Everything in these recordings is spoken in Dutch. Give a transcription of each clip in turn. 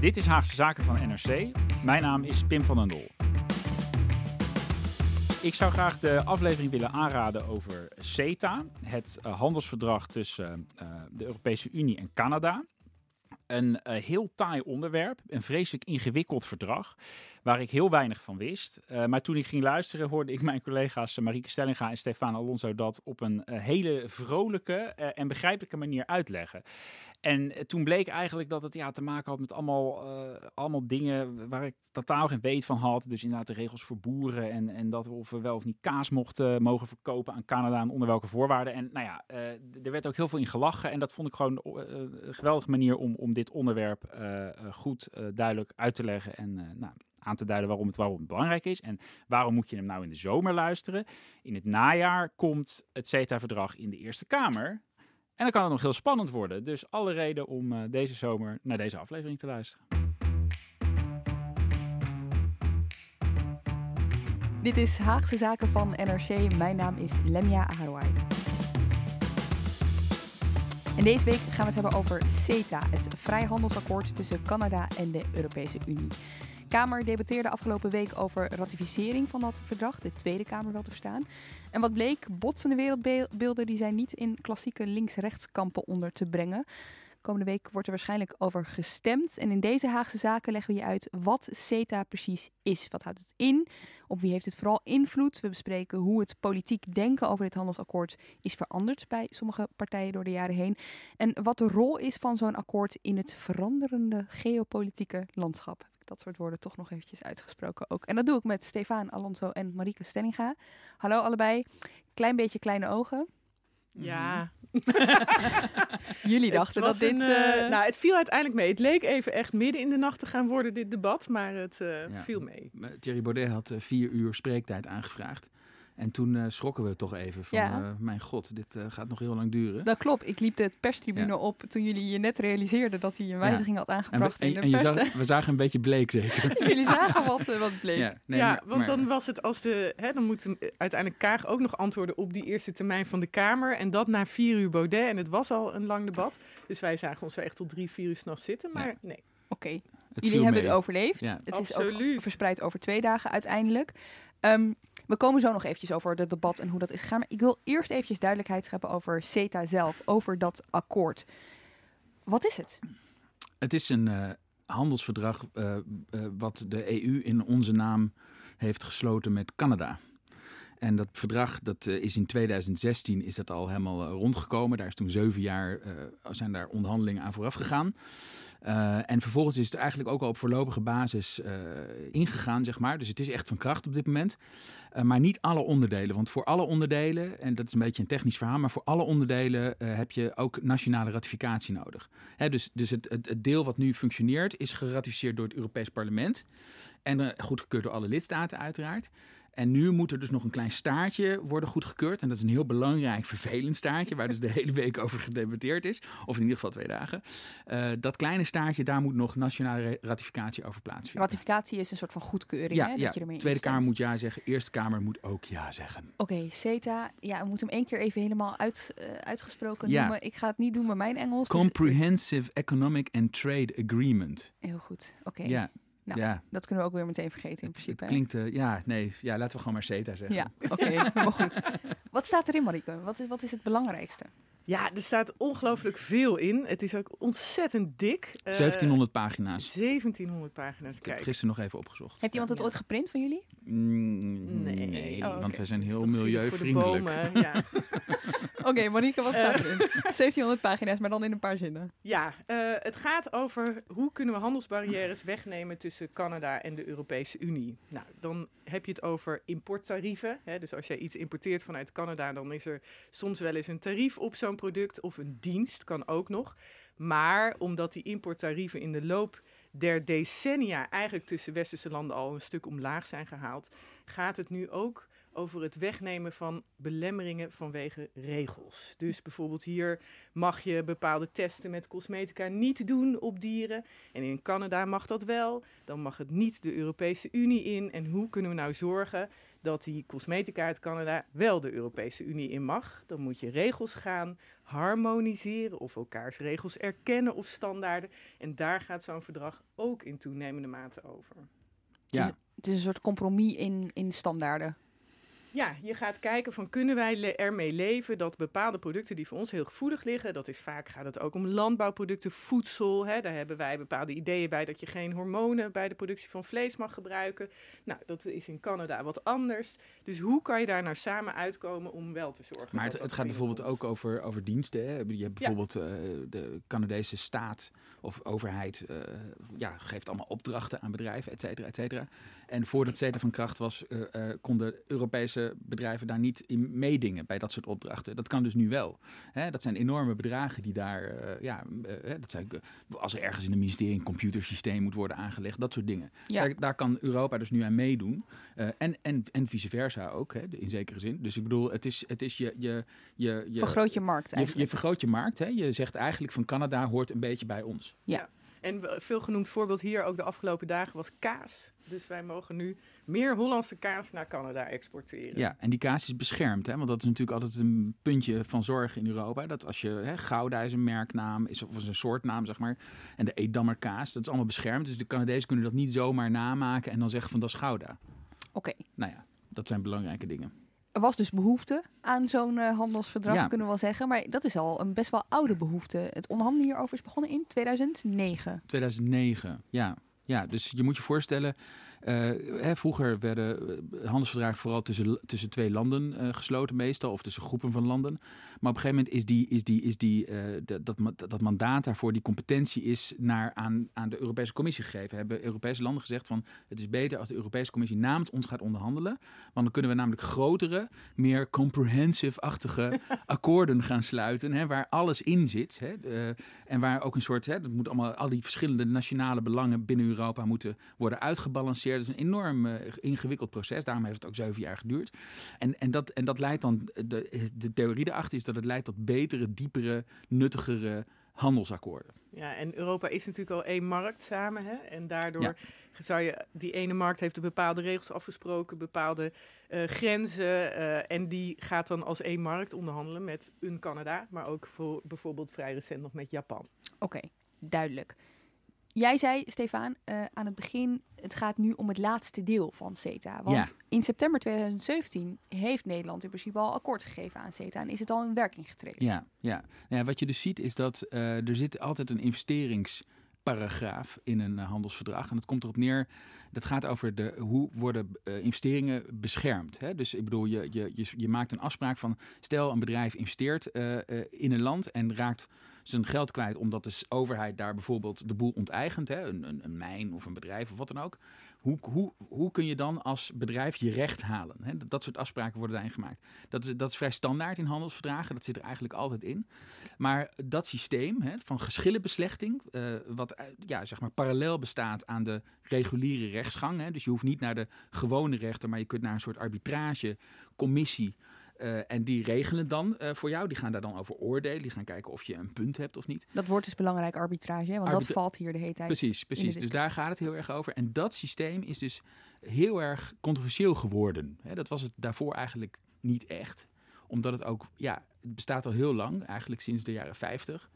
Dit is Haagse Zaken van NRC. Mijn naam is Pim van den Dol. Ik zou graag de aflevering willen aanraden over CETA, het uh, handelsverdrag tussen uh, de Europese Unie en Canada. Een uh, heel taai onderwerp, een vreselijk ingewikkeld verdrag, waar ik heel weinig van wist. maar toen ik ging luisteren, hoorde ik mijn collega's Marieke Stellinga en Stefan Alonso dat op een hele vrolijke en begrijpelijke manier uitleggen. En toen bleek eigenlijk dat het ja, te maken had met allemaal, uh, allemaal dingen waar ik totaal geen weet van had. Dus inderdaad de regels voor boeren en, en dat of we wel of niet kaas mochten mogen verkopen aan Canada en onder welke voorwaarden. En nou ja, uh, er werd ook heel veel in gelachen en dat vond ik gewoon een geweldige manier om, om dit onderwerp goed duidelijk uit te leggen en nou, aan te duiden waarom het, waarom het belangrijk is. En waarom moet je hem nou in de zomer luisteren? In het najaar komt het CETA-verdrag in de Eerste Kamer. En dan kan het nog heel spannend worden. Dus alle reden om uh, deze zomer naar deze aflevering te luisteren. Dit is Haagse Zaken van NRC. Mijn naam is Lemia Aharouai. En deze week gaan we het hebben over CETA, het vrijhandelsakkoord tussen Canada en de Europese Unie. Kamer debatteerde afgelopen week over ratificering van dat verdrag, de Tweede Kamer wel te verstaan. En wat bleek, botsende wereldbeelden die zijn niet in klassieke links-rechtskampen onder te brengen. Komende week wordt er waarschijnlijk over gestemd. En in deze Haagse zaken leggen we je uit wat CETA precies is. Wat houdt het in? Op wie heeft het vooral invloed? We bespreken hoe het politiek denken over dit handelsakkoord is veranderd bij sommige partijen door de jaren heen. En wat de rol is van zo'n akkoord in het veranderende geopolitieke landschap dat soort woorden toch nog eventjes uitgesproken ook. En dat doe ik met Stefan Alonso en Marieke Stellinga. Hallo allebei. Klein beetje kleine ogen. Ja. Jullie dachten dat dit... Een, uh, nou, het viel uiteindelijk mee. Het leek even echt midden in de nacht te gaan worden, dit debat. Maar het uh, ja. viel mee. Thierry Baudet had vier uur spreektijd aangevraagd. En toen uh, schrokken we toch even van, ja. uh, mijn god, dit uh, gaat nog heel lang duren. Dat klopt. Ik liep de perstribune ja. op toen jullie je net realiseerden dat hij een wijziging ja. had aangebracht en we, in en, de en zag, we zagen een beetje bleek zeker. jullie zagen wat, wat bleek. Ja, nee, maar, want dan was het als de, hè, dan moet uiteindelijk Kaag ook nog antwoorden op die eerste termijn van de Kamer. En dat na vier uur Baudet. En het was al een lang debat. Dus wij zagen ons wel echt tot drie, vier uur s'nachts zitten. Maar nee. Oké, okay. jullie hebben mee. het overleefd. Het Absoluut. is ook verspreid over twee dagen uiteindelijk. Um, we komen zo nog eventjes over het debat en hoe dat is gegaan. Maar ik wil eerst eventjes duidelijkheid scheppen over CETA zelf, over dat akkoord. Wat is het? Het is een uh, handelsverdrag uh, uh, wat de EU in onze naam heeft gesloten met Canada. En dat verdrag dat is in 2016 is dat al helemaal rondgekomen. Daar is toen zeven jaar zijn daar onderhandelingen aan vooraf gegaan. Uh, en vervolgens is het eigenlijk ook al op voorlopige basis uh, ingegaan, zeg maar. Dus het is echt van kracht op dit moment. Uh, maar niet alle onderdelen. Want voor alle onderdelen, en dat is een beetje een technisch verhaal, maar voor alle onderdelen heb je ook nationale ratificatie nodig. Hè, dus dus het, het, het, deel wat nu functioneert is geratificeerd door het Europees Parlement. En goedgekeurd door alle lidstaten, uiteraard. En nu moet er dus nog een klein staartje worden goedgekeurd. En dat is een heel belangrijk, vervelend staartje, waar dus de hele week over gedebatteerd is. Of in ieder geval twee dagen. Uh, dat kleine staartje, daar moet nog nationale ratificatie over plaatsvinden. Ratificatie is een soort van goedkeuring, ja, hè? Ja, dat je ermee Tweede Kamer moet ja zeggen, Eerste Kamer moet ook ja zeggen. Oké, okay, CETA, ja, we moeten hem één keer even helemaal uit, uh, uitgesproken ja. noemen. Ik ga het niet doen met mijn Engels. Comprehensive dus... Economic and Trade Agreement. Heel goed, oké. Okay. Ja. Nou, ja. dat kunnen we ook weer meteen vergeten in principe. Het klinkt, uh, ja, nee, ja, laten we gewoon maar CETA zeggen. Ja, oké, okay, maar goed. Wat staat erin, Marieke? Wat is, wat is het belangrijkste? Ja, er staat ongelooflijk veel in. Het is ook ontzettend dik. Uh, 1700 pagina's. 1700 pagina's. Ik heb het gisteren nog even opgezocht. Heeft iemand het ja. ooit geprint van jullie? Mm, nee, nee oh, okay. want we zijn heel milieuvriendelijk. Voor de bomen, ja. Oké, Monique, wat staat erin? 1700 pagina's, maar dan in een paar zinnen. Ja, eh, het gaat over hoe kunnen we handelsbarrières wegnemen tussen Canada en de Europese Unie. Nou, dan heb je het over importtarieven. Hè? Dus als jij iets importeert vanuit Canada, dan is er soms wel eens een tarief op zo'n product of een dienst, kan ook nog. Maar omdat die importtarieven in de loop der decennia eigenlijk tussen westerse landen al een stuk omlaag zijn gehaald, gaat het nu ook over het wegnemen van belemmeringen vanwege regels. Dus bijvoorbeeld hier mag je bepaalde testen met cosmetica niet doen op dieren. En in Canada mag dat wel. Dan mag het niet de Europese Unie in. En hoe kunnen we nou zorgen dat die cosmetica uit Canada wel de Europese Unie in mag? Dan moet je regels gaan harmoniseren of elkaars regels erkennen of standaarden. En daar gaat zo'n verdrag ook in toenemende mate over. Ja. Het is een soort compromis in, in standaarden. Ja, je gaat kijken van kunnen wij ermee leven dat bepaalde producten die voor ons heel gevoelig liggen, dat is vaak gaat het ook om landbouwproducten, voedsel. Hè, daar hebben wij bepaalde ideeën bij dat je geen hormonen bij de productie van vlees mag gebruiken. Nou, dat is in Canada wat anders. Dus hoe kan je daar nou samen uitkomen om wel te zorgen? Maar het, het gaat bijvoorbeeld ook over, over diensten. Hè? Je hebt bijvoorbeeld uh, de Canadese staat of overheid uh, ja, geeft allemaal opdrachten aan bedrijven, et cetera, et cetera. En voordat CETA van kracht was, uh, uh, konden Europese bedrijven daar niet in meedingen bij dat soort opdrachten. Dat kan dus nu wel. Hè, dat zijn enorme bedragen die daar, uh, ja, dat zijn, als er ergens in een ministerie een computersysteem moet worden aangelegd, dat soort dingen. Ja. Daar, daar, kan Europa dus nu aan meedoen. en, en, en vice versa ook, hè, in zekere zin. Dus ik bedoel, het is, het is je, je, je, je... Vergroot je markt eigenlijk. Je, je vergroot je markt. Hè. Je zegt eigenlijk van Canada hoort een beetje bij ons. Ja. En veel genoemd voorbeeld hier ook de afgelopen dagen was kaas. Dus wij mogen nu meer Hollandse kaas naar Canada exporteren. Ja, en die kaas is beschermd. Hè? Want dat is natuurlijk altijd een puntje van zorg in Europa. Dat als je, hè, Gouda is een merknaam, is, of een soortnaam zeg maar. En de Edammer kaas, dat is allemaal beschermd. Dus de Canadezen kunnen dat niet zomaar namaken en dan zeggen van dat is Gouda. Oké. Nou ja, dat zijn belangrijke dingen. Er was dus behoefte aan zo'n uh, handelsverdrag, ja. kunnen we wel zeggen. Maar dat is al een best wel oude behoefte. Het onderhandelen hierover is begonnen in 2009. 2009, ja. Ja, dus je moet je voorstellen, uh, hè, vroeger werden handelsverdragen vooral tussen, tussen twee landen uh, gesloten meestal, of tussen groepen van landen. Maar op een gegeven moment is, die, is, die, is die, uh, dat, dat mandaat daarvoor, die competentie is naar aan, aan de Europese Commissie gegeven. Hebben Europese landen gezegd van het is beter als de Europese Commissie namens ons gaat onderhandelen. Want dan kunnen we namelijk grotere, meer comprehensive-achtige akkoorden gaan sluiten. Hè, waar alles in zit. Hè, uh, en waar ook een soort, hè, dat moet allemaal, al die verschillende nationale belangen binnen Europa moeten worden uitgebalanceerd. Dat is een enorm uh, ingewikkeld proces. Daarom heeft het ook zeven jaar geduurd. En, en, dat, en dat leidt dan, de, de theorie erachter is dat het leidt tot betere, diepere, nuttigere handelsakkoorden. Ja, en Europa is natuurlijk al één markt samen. Hè? En daardoor ja. zou je, die ene markt heeft bepaalde regels afgesproken, bepaalde uh, grenzen. Uh, en die gaat dan als één markt onderhandelen met een Canada, maar ook voor bijvoorbeeld vrij recent nog met Japan. Oké, okay, duidelijk. Jij zei, Stefan, uh, aan het begin, het gaat nu om het laatste deel van CETA. Want ja. in september 2017 heeft Nederland in principe al akkoord gegeven aan CETA en is het al in werking getreden. Ja, ja. ja wat je dus ziet is dat uh, er zit altijd een investeringsparagraaf in een uh, handelsverdrag. En het komt erop neer, dat gaat over de, hoe worden investeringen beschermd. Hè? Dus ik bedoel, je, je, je, je, maakt een afspraak van, stel een bedrijf investeert in een land en raakt zijn geld kwijt omdat de overheid daar bijvoorbeeld de boel onteigent, hè, een, een, een mijn of een bedrijf of wat dan ook. Hoe, hoe, hoe kun je dan als bedrijf je recht halen? Hè? Dat, soort afspraken worden daarin gemaakt. Dat is, dat is vrij standaard in handelsverdragen, dat zit er eigenlijk altijd in. Maar dat systeem hè, van geschillenbeslechting, uh, wat ja, zeg maar parallel bestaat aan de reguliere rechtsgang. Hè, dus je hoeft niet naar de gewone rechter, maar je kunt naar een soort arbitragecommissie. Uh, en die regelen dan uh, voor jou. Die gaan daar dan over oordelen. Die gaan kijken of je een punt hebt of niet. Dat wordt dus belangrijk arbitrage, hè? want Arbitra dat valt hier de hele tijd. Precies, precies. Dus daar gaat het heel erg over. En dat systeem is dus heel erg controversieel geworden. Hè, dat was het daarvoor eigenlijk niet echt. Omdat het ook, ja, het bestaat al heel lang, eigenlijk sinds de jaren 50.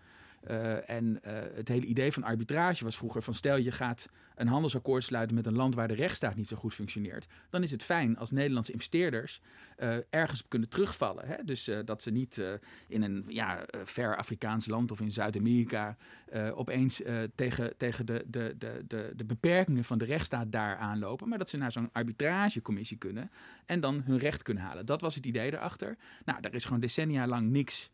Uh, en uh, het hele idee van arbitrage was vroeger van stel je gaat een handelsakkoord sluiten met een land waar de rechtsstaat niet zo goed functioneert. Dan is het fijn als Nederlandse investeerders uh, ergens kunnen terugvallen. Hè? Dus dat ze niet in een ja, ver Afrikaans land of in Zuid-Amerika opeens tegen, tegen de, de, de, de, de beperkingen van de rechtsstaat daar aanlopen. Maar dat ze naar zo'n arbitragecommissie kunnen en dan hun recht kunnen halen. Dat was het idee erachter. Nou, daar is gewoon decennia lang niks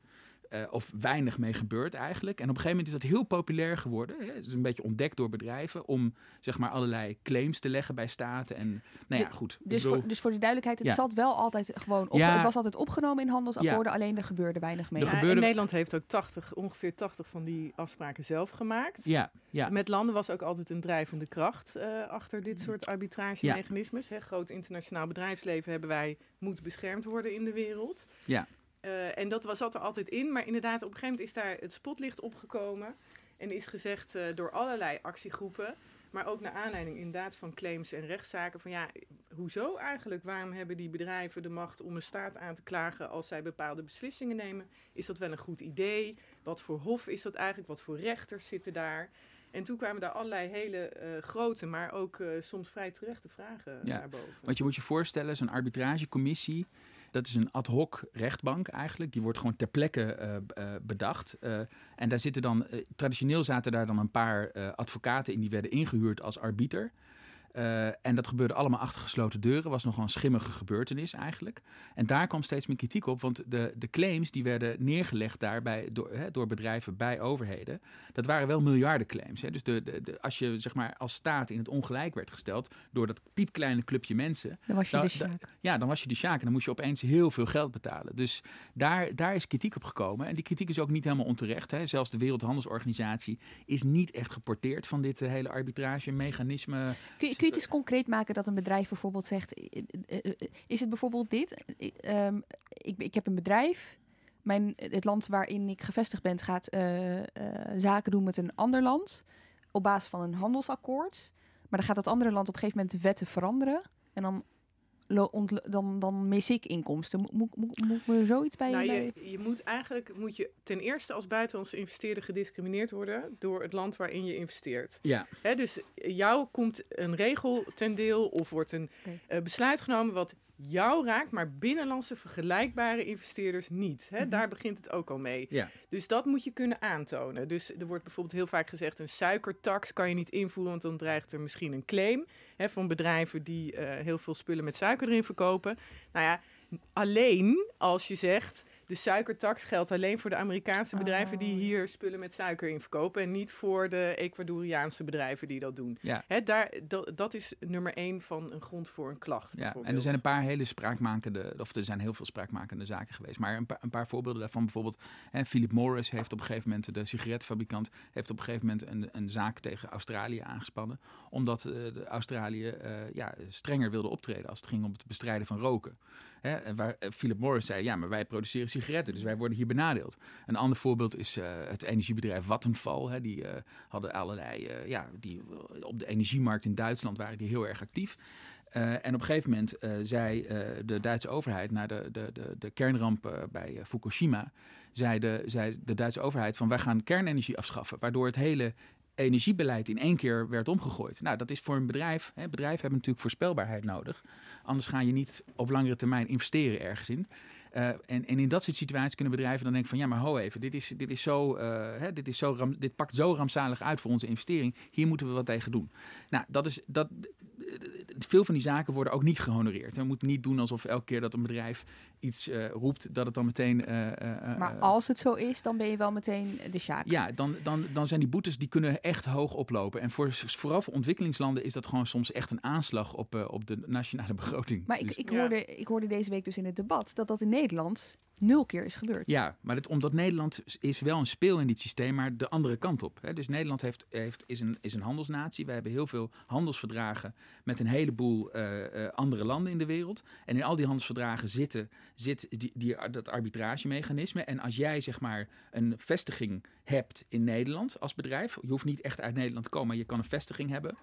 uh, of weinig mee gebeurd eigenlijk. En op een gegeven moment is dat heel populair geworden. Hè. Het is een beetje ontdekt door bedrijven om zeg maar allerlei claims te leggen bij staten. En nou ja, goed. Dus, bedoel, voor, dus voor die duidelijkheid, het ja. zat wel altijd gewoon op. Ja. Het was altijd opgenomen in handelsakkoorden, ja. alleen er gebeurde weinig mee. Gebeurde... Nederland heeft ook 80, ongeveer 80 van die afspraken zelf gemaakt. Ja. Ja. Met landen was ook altijd een drijvende kracht uh, achter dit soort arbitragemechanismes. Hè. Groot internationaal bedrijfsleven hebben wij, moet beschermd worden in de wereld. Ja. Uh, en dat was, zat er altijd in. Maar inderdaad, op een gegeven moment is daar het spotlicht opgekomen. En is gezegd uh, door allerlei actiegroepen. Maar ook naar aanleiding inderdaad van claims en rechtszaken. Van ja, hoezo eigenlijk? Waarom hebben die bedrijven de macht om een staat aan te klagen als zij bepaalde beslissingen nemen? Is dat wel een goed idee? Wat voor hof is dat eigenlijk? Wat voor rechters zitten daar? En toen kwamen daar allerlei hele uh, grote, maar ook uh, soms vrij terechte vragen ja, naar boven. Want je moet je voorstellen, zo'n arbitragecommissie dat is een ad hoc rechtbank eigenlijk. Die wordt gewoon ter plekke uh, uh, bedacht. Uh, en daar zitten dan, traditioneel zaten daar dan een paar advocaten in die werden ingehuurd als arbiter. Uh, en dat gebeurde allemaal achter gesloten deuren. Was nogal een schimmige gebeurtenis eigenlijk. En daar kwam steeds meer kritiek op. Want de, de claims die werden neergelegd daarbij door, hè, door bedrijven bij overheden. Dat waren wel miljardenclaims. Hè. Dus de, de, de, als je zeg maar, als staat in het ongelijk werd gesteld. door dat piepkleine clubje mensen. Dan was je de sjaak. Ja, dan was je de sjaak. En dan moest je opeens heel veel geld betalen. Dus daar, daar is kritiek op gekomen. En die kritiek is ook niet helemaal onterecht. Hè. Zelfs de Wereldhandelsorganisatie is niet echt geporteerd van dit uh, hele arbitrage-mechanisme. Kun je, kun je het eens concreet maken dat een bedrijf bijvoorbeeld zegt: is het bijvoorbeeld dit? Um, ik, ik heb een bedrijf. Mijn, het land waarin ik gevestigd ben gaat uh, uh, zaken doen met een ander land op basis van een handelsakkoord. Maar dan gaat dat andere land op een gegeven moment de wetten veranderen. En dan dan, dan mis ik inkomsten. Moet, moet, moet, moet er zoiets bij, nou, je, je moet eigenlijk moet je ten eerste als buitenlandse investeerder gediscrimineerd worden door het land waarin je investeert. Ja. Hè, dus jou komt een regel ten deel of wordt een okay. uh, besluit genomen wat jou raakt, maar binnenlandse vergelijkbare investeerders niet. Hè? Mm -hmm. Daar begint het ook al mee. Ja. Dus dat moet je kunnen aantonen. Dus er wordt bijvoorbeeld heel vaak gezegd: een suikertax kan je niet invoeren, want dan dreigt er misschien een claim hè, van bedrijven die uh, heel veel spullen met suiker erin verkopen. Nou ja, alleen als je zegt de suikertax geldt alleen voor de Amerikaanse bedrijven die hier spullen met suiker in verkopen. En niet voor de Ecuadoriaanse bedrijven die dat doen. Ja. Hè, daar, dat, dat is nummer één van een grond voor een klacht. Ja, en er zijn een paar hele spraakmakende, of er zijn heel veel spraakmakende zaken geweest. Maar een paar, een paar voorbeelden daarvan bijvoorbeeld. Hè, Philip Morris heeft op een gegeven moment, de sigaretfabrikant, heeft op een gegeven moment een, een zaak tegen Australië aangespannen. Omdat uh, de Australië uh, ja, strenger wilde optreden als het ging om het bestrijden van roken. Hè, waar Philip Morris zei, ja, maar wij produceren sigaretten, dus wij worden hier benadeeld. Een ander voorbeeld is uh, het energiebedrijf Vattenfall. Hè, die uh, hadden allerlei, ja, die op de energiemarkt in Duitsland waren die heel erg actief. en op een gegeven moment zei de Duitse overheid, na de, de, de, de kernramp bij Fukushima, zei de, de Duitse overheid van wij gaan kernenergie afschaffen, waardoor het hele energiebeleid in één keer werd omgegooid. Nou, dat is voor een bedrijf. Hè, bedrijven hebben natuurlijk voorspelbaarheid nodig. Anders ga je niet op langere termijn investeren ergens in. Uh, en, en, in dat soort situaties kunnen bedrijven dan denken van ja, maar ho even, dit, is, dit, is zo, uh, hè, dit, is zo dit pakt zo rampzalig uit voor onze investering. Hier moeten we wat tegen doen. Nou, dat is, dat, veel van die zaken worden ook niet gehonoreerd. We moeten niet doen alsof elke keer dat een bedrijf iets uh, roept, dat het dan meteen... maar als het zo is, dan ben je wel meteen de sjaak. Ja, dan, dan, dan zijn die boetes, die kunnen echt hoog oplopen. En voor, vooral voor ontwikkelingslanden is dat gewoon soms echt een aanslag op, op de nationale begroting. Maar dus, ik, ik, hoorde, ja. ik hoorde deze week dus in het debat dat dat in Nederland nul keer is gebeurd. Ja, maar omdat Nederland is wel een speel in dit systeem, maar de andere kant op. Hè. Dus Nederland heeft, heeft, is, een, is een handelsnatie. We hebben heel veel handelsverdragen met een heleboel uh, uh, andere landen in de wereld. En in al die handelsverdragen zitten, zit die, die, dat arbitragemechanisme. En als jij zeg maar een vestiging hebt in Nederland als bedrijf, je hoeft niet echt uit Nederland te komen, maar je kan een vestiging hebben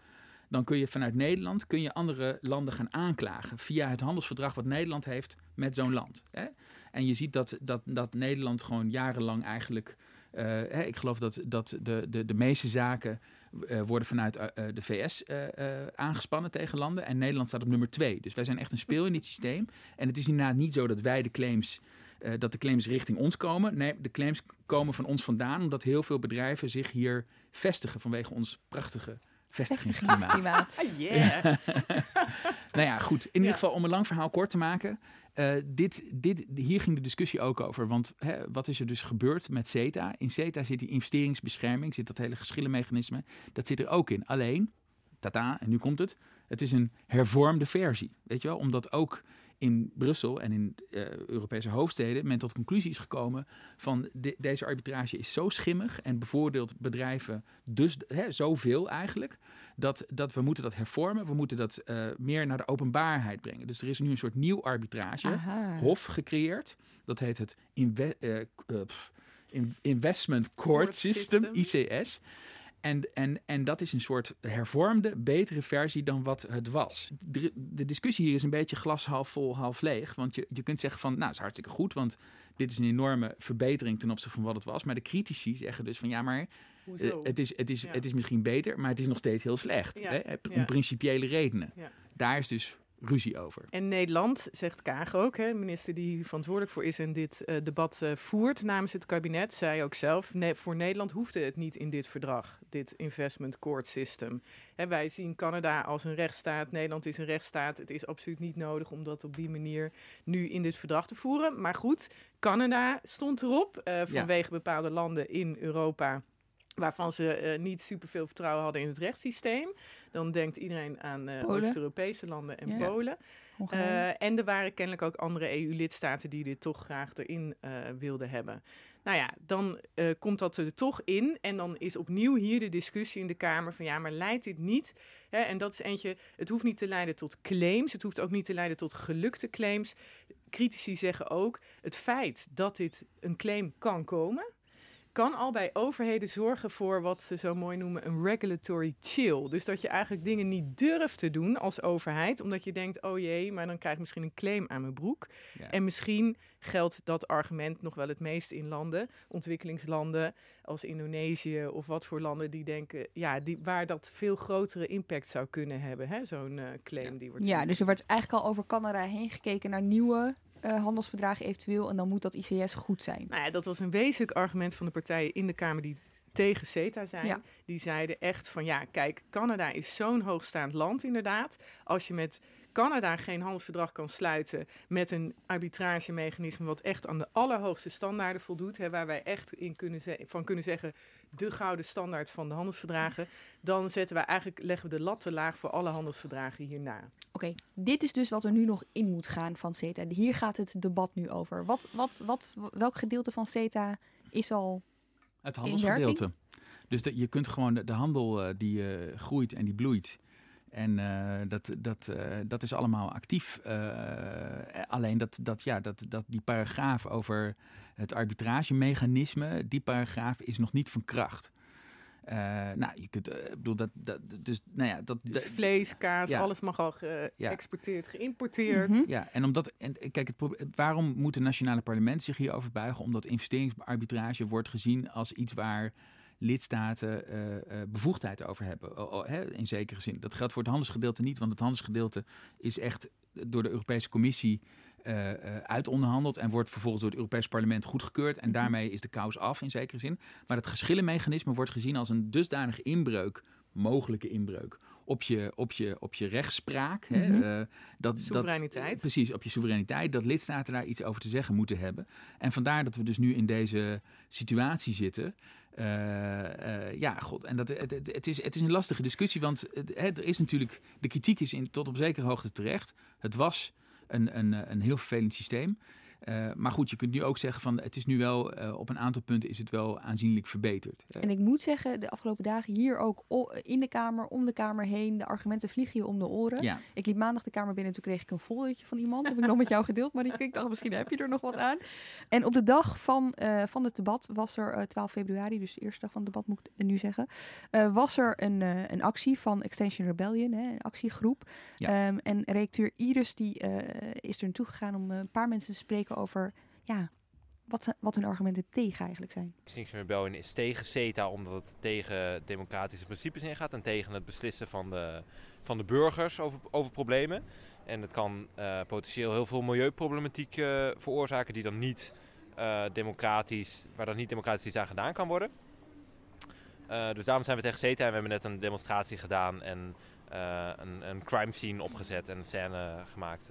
dan kun je vanuit Nederland kun je andere landen gaan aanklagen via het handelsverdrag wat Nederland heeft met zo'n land. Hè? En je ziet dat, dat, dat Nederland gewoon jarenlang eigenlijk Eh, hè, ik geloof dat, dat de, de, de meeste zaken eh, worden vanuit eh, de VS eh, eh, aangespannen tegen landen. En Nederland staat op nummer twee. Dus wij zijn echt een speel in dit systeem. En het is inderdaad niet zo dat wij de claims. eh, dat de claims richting ons komen. Nee, de claims komen van ons vandaan. Omdat heel veel bedrijven zich hier vestigen vanwege ons prachtige vestigingsklimaat. Vestigingsklimaat. Ah, yeah. Nou ja, goed. In ieder Ja. geval om een lang verhaal kort te maken. Eh, dit, dit, hier ging de discussie ook over. Want hè, wat is er dus gebeurd met CETA? In CETA zit die investeringsbescherming, zit dat hele geschillenmechanisme. Dat zit er ook in. Alleen, tata, en nu komt het. Het is een hervormde versie. Weet je wel? Omdat ook in Brussel en in eh, Europese hoofdsteden men tot conclusie is gekomen van de- deze arbitrage is zo schimmig en bevoordeelt bedrijven dus hè, zoveel eigenlijk dat, dat we moeten dat hervormen. We moeten dat eh, meer naar de openbaarheid brengen. Dus er is nu een soort nieuw arbitrage Aha. hof gecreëerd. Dat heet het eh, pff, Investment Court, Court System, System. ICS. En, en, en dat is een soort hervormde, betere versie dan wat het was. De, de discussie hier is een beetje glas half vol, half leeg. Want je, je kunt zeggen van, nou, is hartstikke goed, want dit is een enorme verbetering ten opzichte van wat het was. Maar de critici zeggen dus van, ja, maar eh, het, is, het, is, Ja. het is misschien beter, maar het is nog steeds heel slecht. Ja, Hè? Om ja. principiële redenen. Daar is dus ruzie over. En Nederland, zegt Kaag ook, hè, minister die verantwoordelijk voor is en dit eh, debat eh, voert namens het kabinet, zei ook zelf, voor Nederland hoefde het niet in dit verdrag, dit investment court system. Hè, wij zien Canada als een rechtsstaat, Nederland is een rechtsstaat. Het is absoluut niet nodig om dat op die manier nu in dit verdrag te voeren. Maar goed, Canada stond erop eh, vanwege bepaalde landen in Europa waarvan ze eh, niet superveel vertrouwen hadden in het rechtssysteem. Dan denkt iedereen aan Polen. Oost-Europese landen en Ja. Polen. Eh, en er waren kennelijk ook andere EU-lidstaten die dit toch graag erin wilden hebben. Nou ja, dan komt dat er toch in. En dan is opnieuw hier de discussie in de Kamer van ja, maar leidt dit niet? Hè, en dat is eentje, het hoeft niet te leiden tot claims. Het hoeft ook niet te leiden tot gelukte claims. Critici zeggen ook, het feit dat dit een claim kan komen, kan al bij overheden zorgen voor wat ze zo mooi noemen een regulatory chill. Dus dat je eigenlijk dingen niet durft te doen als overheid, omdat je denkt, oh jee, maar dan krijg ik misschien een claim aan mijn broek. Ja. En misschien geldt dat argument nog wel het meest in landen, ontwikkelingslanden als Indonesië of wat voor landen die denken, ja, die, waar dat veel grotere impact zou kunnen hebben, hè, zo'n eh, claim die wordt Ja, dus er wordt eigenlijk al over Canada heen gekeken naar nieuwe eh, handelsverdragen eventueel. En dan moet dat ICS goed zijn. Nou ja, dat was een wezenlijk argument van de partijen in de Kamer die tegen CETA zijn. Ja. Die zeiden echt van ja, kijk, Canada is zo'n hoogstaand land inderdaad. Als je met Canada geen handelsverdrag kan sluiten met een arbitragemechanisme wat echt aan de allerhoogste standaarden voldoet, hè, waar wij echt in kunnen van kunnen zeggen de gouden standaard van de handelsverdragen, dan zetten wij eigenlijk leggen we de lat te laag voor alle handelsverdragen hierna. Oké, dit is dus wat er nu nog in moet gaan van CETA. Hier gaat het debat nu over. Wat, wat, wat, welk gedeelte van CETA is al... Het In handelsgedeelte. Dus dat, je kunt gewoon de, de handel eh, die eh, groeit en die bloeit. En eh, dat, dat, eh, dat is allemaal actief. Eh, alleen dat, dat, ja, dat, dat die paragraaf over het arbitragemechanisme, die paragraaf is nog niet van kracht. Nou, je kunt, ik bedoel, dat, dat, dus, nou ja, dat, Dus vlees, kaas, Ja. alles mag al geëxporteerd, geïmporteerd. Mhm. Ja, en omdat, en kijk, het, waarom moeten nationale parlementen zich hierover buigen? Omdat investeringsarbitrage wordt gezien als iets waar lidstaten eh, bevoegdheid over hebben. Hè, in zekere zin. Dat geldt voor het handelsgedeelte niet, want het handelsgedeelte is echt door de Europese Commissie eh, uitonderhandeld en wordt vervolgens door het Europees Parlement goedgekeurd. En daarmee is de kous af in zekere zin. Maar het geschillenmechanisme wordt gezien als een dusdanig inbreuk, mogelijke inbreuk, op je, op je, op je rechtspraak. hè, Mhm. dat, Soevereiniteit. Dat, precies, op je soevereiniteit. Dat lidstaten daar iets over te zeggen moeten hebben. En vandaar dat we dus nu in deze situatie zitten. Eh, eh, ja, god. En dat, het, het, is, het is een lastige discussie, want er is natuurlijk, de kritiek is in, tot op zekere hoogte terecht. Het was een, een, een heel vervelend systeem. Eh, maar goed, je kunt nu ook zeggen van het is nu wel, eh, op een aantal punten is het wel aanzienlijk verbeterd. En ik moet zeggen, de afgelopen dagen hier ook in de Kamer, om de Kamer heen, de argumenten vliegen je om de oren. ja, Ik liep maandag de Kamer binnen en toen kreeg ik een foldertje van iemand. Heb ik nog met jou gedeeld, maar ik dacht misschien heb je er nog wat aan. En op de dag van, eh, van het debat was er, eh, 12 februari, dus de eerste dag van het debat moet ik nu zeggen, eh, was er een, eh, een actie van Extension Rebellion, hè, een actiegroep. Ja. Ehm, en redacteur Iris die, eh, is er naartoe gegaan om een paar mensen te spreken over, ja, wat, wat hun argumenten tegen eigenlijk zijn. Extinction Rebellion is tegen CETA omdat het tegen democratische principes ingaat en tegen het beslissen van de, van de burgers over, over problemen. En het kan eh, potentieel heel veel milieuproblematiek eh, veroorzaken die dan niet eh, democratisch, waar dan niet democratisch aan gedaan kan worden. Dus daarom zijn we tegen CETA en we hebben net een demonstratie gedaan en een, een crime scene opgezet en een scène gemaakt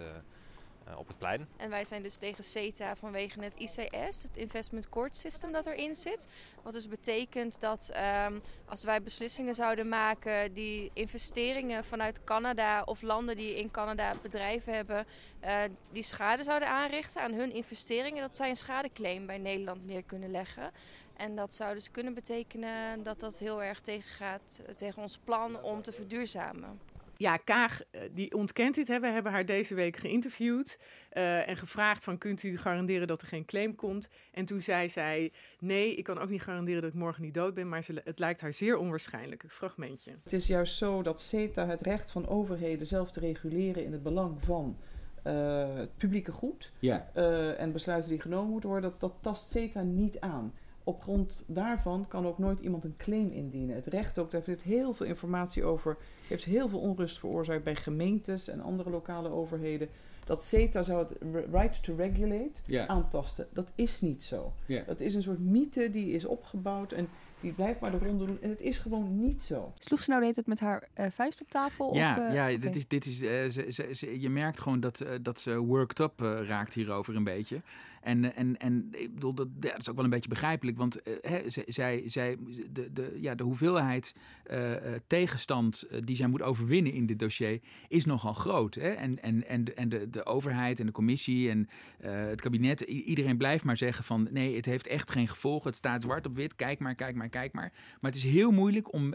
op het. En wij zijn dus tegen CETA vanwege het ICS, het Investment Court System dat erin zit. Wat dus betekent dat ehm, als wij beslissingen zouden maken die investeringen vanuit Canada of landen die in Canada bedrijven hebben, eh, die schade zouden aanrichten aan hun investeringen, dat zij een schadeclaim bij Nederland neer kunnen leggen. En dat zou dus kunnen betekenen dat dat heel erg tegengaat eh, tegen ons plan om te verduurzamen. Ja, Kaag eh, die ontkent dit. Hè. We hebben haar deze week geïnterviewd eh, en gevraagd van kunt u garanderen dat er geen claim komt. En toen zei zij nee, ik kan ook niet garanderen dat ik morgen niet dood ben, maar ze, het lijkt haar zeer onwaarschijnlijk. Een fragmentje. Het is juist zo dat CETA het recht van overheden zelf te reguleren in het belang van eh, het publieke goed Ja. eh, en besluiten die genomen moeten worden, dat, dat tast CETA niet aan. Op grond daarvan kan ook nooit iemand een claim indienen. Het recht ook, daar heeft heel veel informatie over, heeft heel veel onrust veroorzaakt bij gemeentes en andere lokale overheden. Dat CETA zou het right to regulate Ja. aantasten. Dat is niet zo. Ja. Dat is een soort mythe die is opgebouwd en die blijft maar de ronde doen. En het is gewoon niet zo. Sloeg ze nou de hele tijd met haar eh, vuist op tafel? Ja, of, eh, ja oké. dit is, dit is, eh, ze, ze, ze- je merkt gewoon dat, eh, dat ze worked up eh, raakt hierover een beetje. En, en, en ik bedoel, dat, dat is ook wel een beetje begrijpelijk. Want eh, hè, zij, zij, de, de, ja, de hoeveelheid eh, eh, tegenstand die zij moet overwinnen in dit dossier is nogal groot. Hè? En, en, en, en de, de overheid en de commissie en het kabinet, iedereen blijft maar zeggen van nee, het heeft echt geen gevolgen. Het staat zwart op wit, kijk maar, kijk maar, kijk maar. Maar het is heel moeilijk om,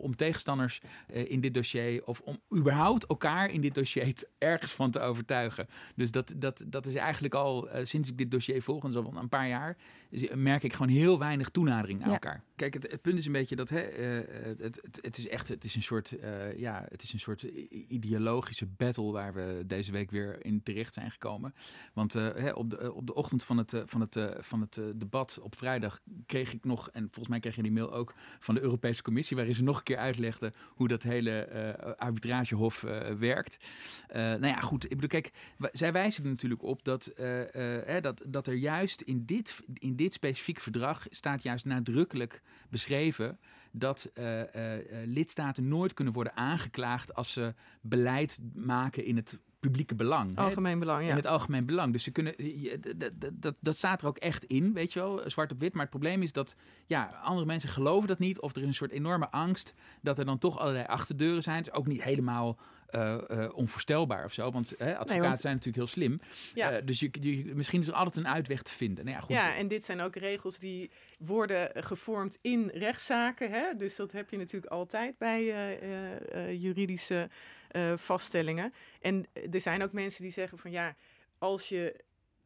om tegenstanders in dit dossier, of om überhaupt elkaar in dit dossier ergens van te overtuigen. Dus dat, dat, dat is eigenlijk al sinds ik dit dossier volg, en zo al een paar jaar, is- merk ik gewoon heel weinig toenadering aan Ja. elkaar. Kijk, het, het punt is een beetje dat hè, eh, eh, het, het, het is echt het is een soort, eh, ja, het is een soort ideologische battle waar we deze week weer in terecht zijn gekomen. Want eh, hè, op, de, eh, op de ochtend van het, eh, van het, eh, van het eh, debat op vrijdag kreeg ik nog, en volgens mij kreeg je die mail ook van de Europese Commissie, waarin ze nog een keer uitlegde hoe dat hele eh, arbitragehof eh, werkt. Eh, nou ja, goed. Ik bedoel, kijk, zij wijzen er natuurlijk op dat, eh, eh, hè, dat, dat er juist in dit, in dit specifieke verdrag staat juist nadrukkelijk beschreven dat eh, eh, eh, lidstaten nooit kunnen worden aangeklaagd als ze beleid maken in het publieke belang. hè. Algemeen belang, ja. In het algemeen belang. Dus ze kunnen, je- d- d- d- dat, dat staat er ook echt in, weet je wel, zwart op wit. Maar het probleem is dat ja, andere mensen geloven dat niet. Of er is een soort enorme angst dat er dan toch allerlei achterdeuren zijn. Het is ook niet helemaal eh, eh, onvoorstelbaar of zo. Want hè, advocaten want- zijn natuurlijk heel slim. Ja. Eh, dus je, je- misschien is er altijd een uitweg te vinden. Nou ja, goed. Ja, en dit zijn ook regels die worden gevormd in rechtszaken. Hè? Dus dat heb je natuurlijk altijd bij juridische vaststellingen. En er zijn ook mensen die zeggen van ja, als je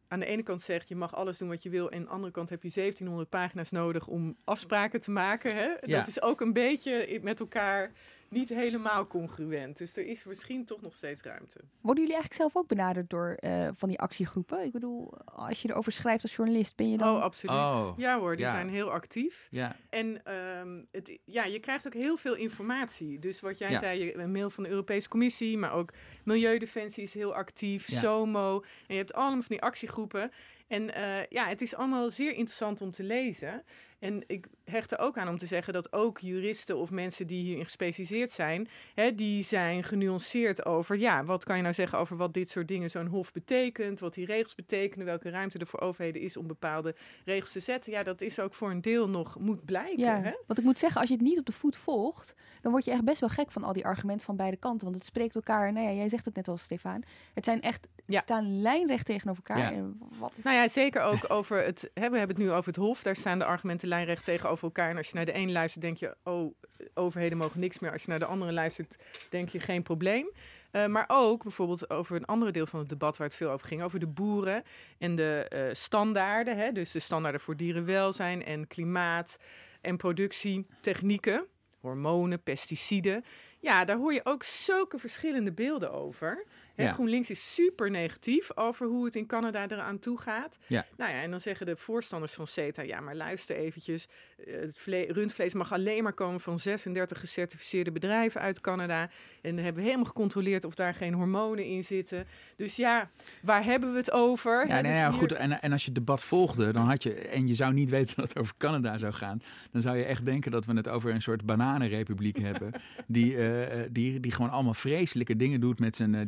aan de ene kant zegt je mag alles doen wat je wil, en aan de andere kant heb je 1700 pagina's nodig om afspraken te maken. Hè? Ja. Dat is ook een beetje met elkaar niet helemaal congruent. Dus er is misschien toch nog steeds ruimte. Worden jullie eigenlijk zelf ook benaderd door eh, van die actiegroepen? Ik bedoel, als je erover schrijft als journalist, ben je dan... Oh, absoluut. Oh, ja hoor, die ja. zijn heel actief. Ja, En ehm, het, ja, je krijgt ook heel veel informatie. Dus wat jij Ja. zei, je, een mail van de Europese Commissie, maar ook Milieudefensie is heel actief, Ja. SOMO. En je hebt allemaal van die actiegroepen. En eh, ja, het is allemaal zeer interessant om te lezen. En ik hecht er ook aan om te zeggen dat ook juristen of mensen die hierin gespecialiseerd zijn, hè, die zijn genuanceerd over, ja, wat kan je nou zeggen over wat dit soort dingen zo'n hof betekent, wat die regels betekenen, welke ruimte er voor overheden is om bepaalde regels te zetten. Ja, dat is ook voor een deel nog moet blijken. Ja, Hè? want ik moet zeggen, als je het niet op de voet volgt, dan word je echt best wel gek van al die argumenten van beide kanten. Want het spreekt elkaar, nou ja, jij zegt het net al, Stefan. Het zijn echt, ze Ja. staan lijnrecht tegenover elkaar. Ja. En wat Nou ja, zeker ook over het. Hè, we hebben het nu over het Hof. Daar staan de argumenten lijnrecht tegenover elkaar. En als je naar de ene luistert, denk je: oh, overheden mogen niks meer. Als je naar de andere luistert, denk je geen probleem. Eh, maar ook bijvoorbeeld over een andere deel van het debat waar het veel over ging: over de boeren en de eh, standaarden. Hè, dus de standaarden voor dierenwelzijn en klimaat en productietechnieken, hormonen, pesticiden. Ja, daar hoor je ook zulke verschillende beelden over. Ja. GroenLinks is super negatief over hoe het in Canada eraan toe gaat. Ja. Nou ja, en dan zeggen de voorstanders van CETA, ja, maar luister eventjes. eh, Het vle- rundvlees mag alleen maar komen van 36 gecertificeerde bedrijven uit Canada. En dan hebben we helemaal gecontroleerd of daar geen hormonen in zitten. Dus ja, waar hebben we het over? Ja, nee, dus ja hier- goed. En, en als je het debat volgde, dan had je, en je zou niet weten dat het over Canada zou gaan, dan zou je echt denken dat we het over een soort bananenrepubliek hebben. Die, eh, eh, die, die gewoon allemaal vreselijke dingen doet met zijn eh,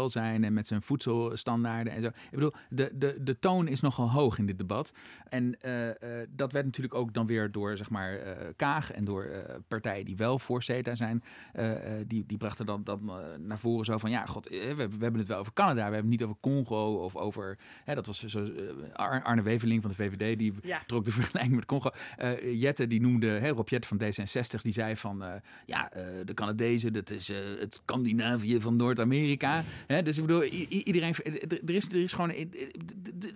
dierenwelzijn en met zijn voedselstandaarden en zo. Ik bedoel, de, de, de toon is nogal hoog in dit debat. En eh, eh, dat werd natuurlijk ook dan weer door, zeg maar, eh, Kaag en door partijen die wel voor CETA zijn, die, die brachten dan, dan naar voren zo van, ja, god, we, we hebben het wel over Canada, we hebben het niet over Congo of over, hè, dat was zo, Ar- Arne Weveling van de VVD, die Ja. trok de vergelijking met Congo. Jette, die noemde, hè, Rob Jette van D66, die zei van, ja, de Canadezen, dat is het Scandinavië van Noord-Amerika. Hè, dus ik bedoel, iedereen, er is, er is gewoon,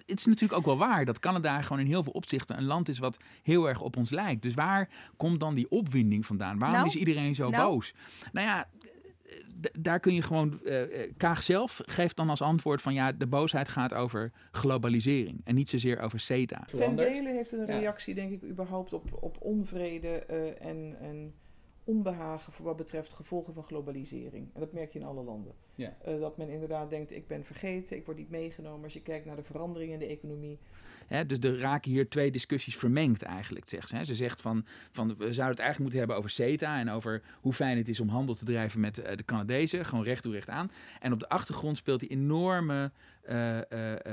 het is natuurlijk ook wel waar dat Canada gewoon in heel veel opzichten een land is wat heel erg op ons lijkt. Dus waar komt dan die opwinding vandaan? Waarom Nou, is iedereen zo nou. boos? Nou ja, d- daar kun je gewoon. eh, eh, Kaag zelf geeft dan als antwoord van ja, de boosheid gaat over globalisering en niet zozeer over CETA. Ten dele heeft een Ja. reactie, denk ik, überhaupt op, op onvrede eh, en, en onbehagen voor wat betreft gevolgen van globalisering. En dat merk je in alle landen. Ja. Eh, dat men inderdaad denkt, ik ben vergeten, ik word niet meegenomen. Als je kijkt naar de veranderingen in de economie. Hè, dus er raken hier twee discussies vermengd eigenlijk, zegt ze. Hè. Ze zegt van, van we zouden het eigenlijk moeten hebben over CETA en over hoe fijn het is om handel te drijven met eh, de Canadezen, gewoon recht toe recht aan. En op de achtergrond speelt die enorme eh,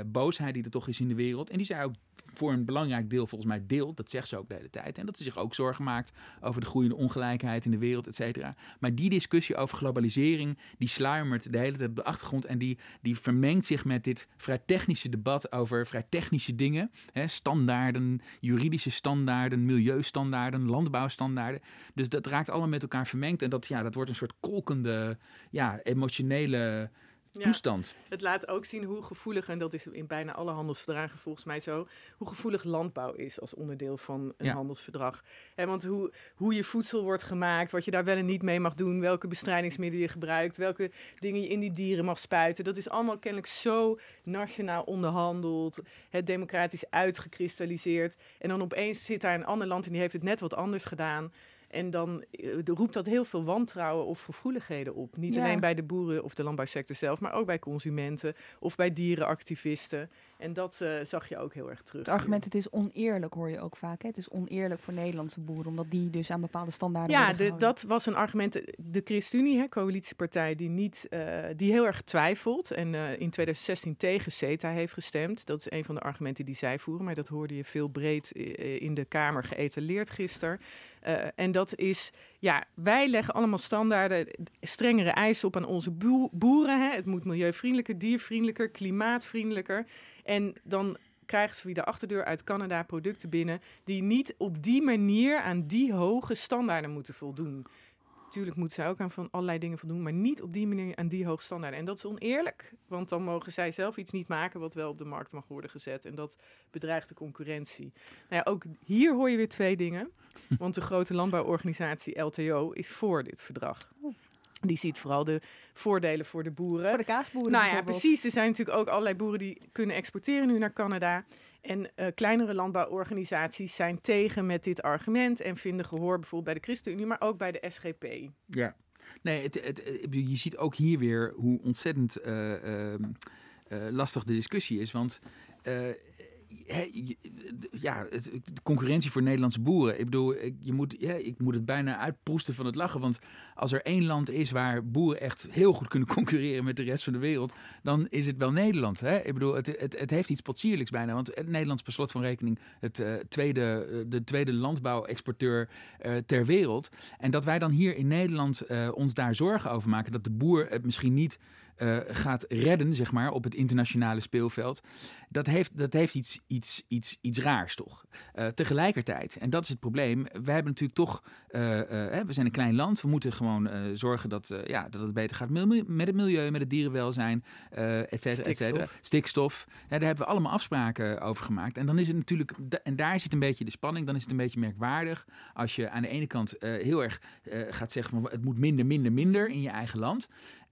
boosheid die er toch is in de wereld. En die zij ook voor een belangrijk deel volgens mij deelt, dat zegt ze ook de hele tijd. En dat ze zich ook zorgen maakt over de groeiende ongelijkheid in de wereld, et cetera. Maar die discussie over globalisering, die sluimert de hele tijd op de achtergrond en die, die vermengt zich met dit vrij technische debat over vrij technische dingen. Hè, standaarden, juridische standaarden, milieustandaarden, landbouwstandaarden. Dus dat raakt allemaal met elkaar vermengd en dat, ja, dat wordt een soort kolkende, ja, emotionele Ja. toestand. Het laat ook zien hoe gevoelig, en dat is in bijna alle handelsverdragen volgens mij zo, hoe gevoelig landbouw is als onderdeel van een Ja. handelsverdrag. En want hoe, hoe je voedsel wordt gemaakt, wat je daar wel en niet mee mag doen, welke bestrijdingsmiddelen je gebruikt, welke dingen je in die dieren mag spuiten, dat is allemaal kennelijk zo nationaal onderhandeld, het democratisch uitgekristalliseerd. En dan opeens zit daar een ander land en die heeft het net wat anders gedaan. En dan eh, roept dat heel veel wantrouwen of gevoeligheden op. Niet Ja. alleen bij de boeren of de landbouwsector zelf, maar ook bij consumenten of bij dierenactivisten. En dat eh, zag je ook heel erg terug. Het argument, het is oneerlijk, hoor je ook vaak. Hè? Het is oneerlijk voor Nederlandse boeren, omdat die dus aan bepaalde standaarden Ja, de, dat was een argument. De ChristenUnie, hè, coalitiepartij, die, niet, eh, die heel erg twijfelt en eh, in 2016 tegen CETA heeft gestemd. Dat is een van de argumenten die zij voeren, maar dat hoorde je veel breed in de Kamer geëtaleerd gisteren. En dat is, ja, wij leggen allemaal standaarden, strengere eisen op aan onze boe- boeren. Hè. Het moet milieuvriendelijker, diervriendelijker, klimaatvriendelijker. En dan krijgen ze via de achterdeur uit Canada producten binnen die niet op die manier aan die hoge standaarden moeten voldoen. Natuurlijk moeten zij ook aan van allerlei dingen voldoen, maar niet op die manier aan die hoge standaarden. En dat is oneerlijk, want dan mogen zij zelf iets niet maken wat wel op de markt mag worden gezet. En dat bedreigt de concurrentie. Nou ja, ook hier hoor je weer twee dingen. Want de grote landbouworganisatie LTO is voor dit verdrag. Die ziet vooral de voordelen voor de boeren. Voor de kaasboeren Nou ja, precies. Er zijn natuurlijk ook allerlei boeren die kunnen exporteren nu naar Canada. En eh, kleinere landbouworganisaties zijn tegen met dit argument en vinden gehoor bijvoorbeeld bij de ChristenUnie, maar ook bij de SGP. Ja. Nee, het, het, bedoel, je ziet ook hier weer hoe ontzettend eh, ehm, eh, lastig de discussie is. Want ja, de concurrentie voor Nederlandse boeren. Ik bedoel, ik, je moet, ja, ik moet het bijna uitproesten van het lachen. Want als er één land is waar boeren echt heel goed kunnen concurreren met de rest van de wereld, dan is het wel Nederland. Hè? Ik bedoel, het, het, heeft iets potsierlijks bijna. Want het Nederlands per slot van rekening het, eh, tweede, eh, de tweede landbouwexporteur eh, ter wereld. En dat wij dan hier in Nederland ons daar zorgen over maken. Dat de boer het misschien niet eh, gaat redden, zeg maar, op het internationale speelveld. Dat heeft, dat heeft iets, iets, iets, iets raars, toch? Eh, tegelijkertijd, en dat is het probleem, wij hebben natuurlijk toch, eh, we zijn een klein land, we moeten gewoon zorgen dat, ja, dat het beter gaat met het milieu, met het dierenwelzijn, eh et cetera, et cetera. Stikstof. Ja, daar hebben we allemaal afspraken over gemaakt. En dan is het natuurlijk, en daar zit een beetje de spanning, dan is het een beetje merkwaardig als je aan de ene kant heel erg gaat zeggen van het moet minder, minder, minder in je eigen land.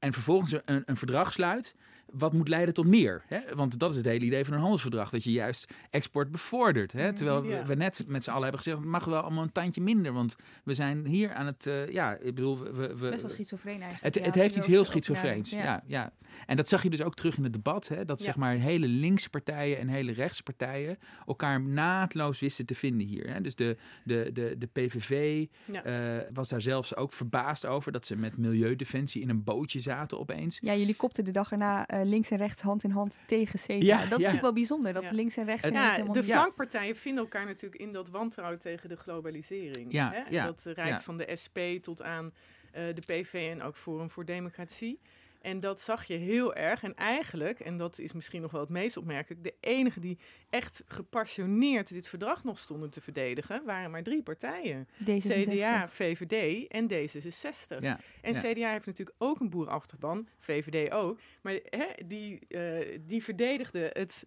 En vervolgens een, een verdrag sluit wat moet leiden tot meer. Hè? Want dat is het hele idee van een handelsverdrag. Dat je juist export bevordert. Hè? Terwijl we, net met z'n allen hebben gezegd... het mag wel allemaal een tandje minder. Want we zijn hier aan het... eh, ja, ik bedoel... We, we, Best wel schizofreen eigenlijk. het, ja, het heeft iets heel schizofreens. Ja. Ja, En dat zag je dus ook terug in het debat. Hè? Dat Ja. zeg maar hele linkse partijen en hele rechtse partijen... elkaar naadloos wisten te vinden hier. Hè? Dus de, de, de, de PVV eh, was daar zelfs ook verbaasd over... dat ze met Milieudefensie in een bootje zaten opeens. Ja, jullie kopten de dag erna eh, links en rechts hand in hand tegen CETA. Ja, dat is ja. natuurlijk wel bijzonder, dat Ja. links en rechts Ja, de flankpartijen vinden elkaar natuurlijk in dat wantrouwen tegen de globalisering. Ja, hè? ja, dat reikt ja. van de SP tot aan eh, de PV en ook Forum voor Democratie. En dat zag je heel erg. En eigenlijk, en dat is misschien nog wel het meest opmerkelijk, de enige die echt gepassioneerd dit verdrag nog stonden te verdedigen, waren maar drie partijen. D66. CDA, VVD en D66. Ja, En ja. CDA heeft natuurlijk ook een boerachterban, VVD ook. Maar hè, die, eh, die verdedigde het.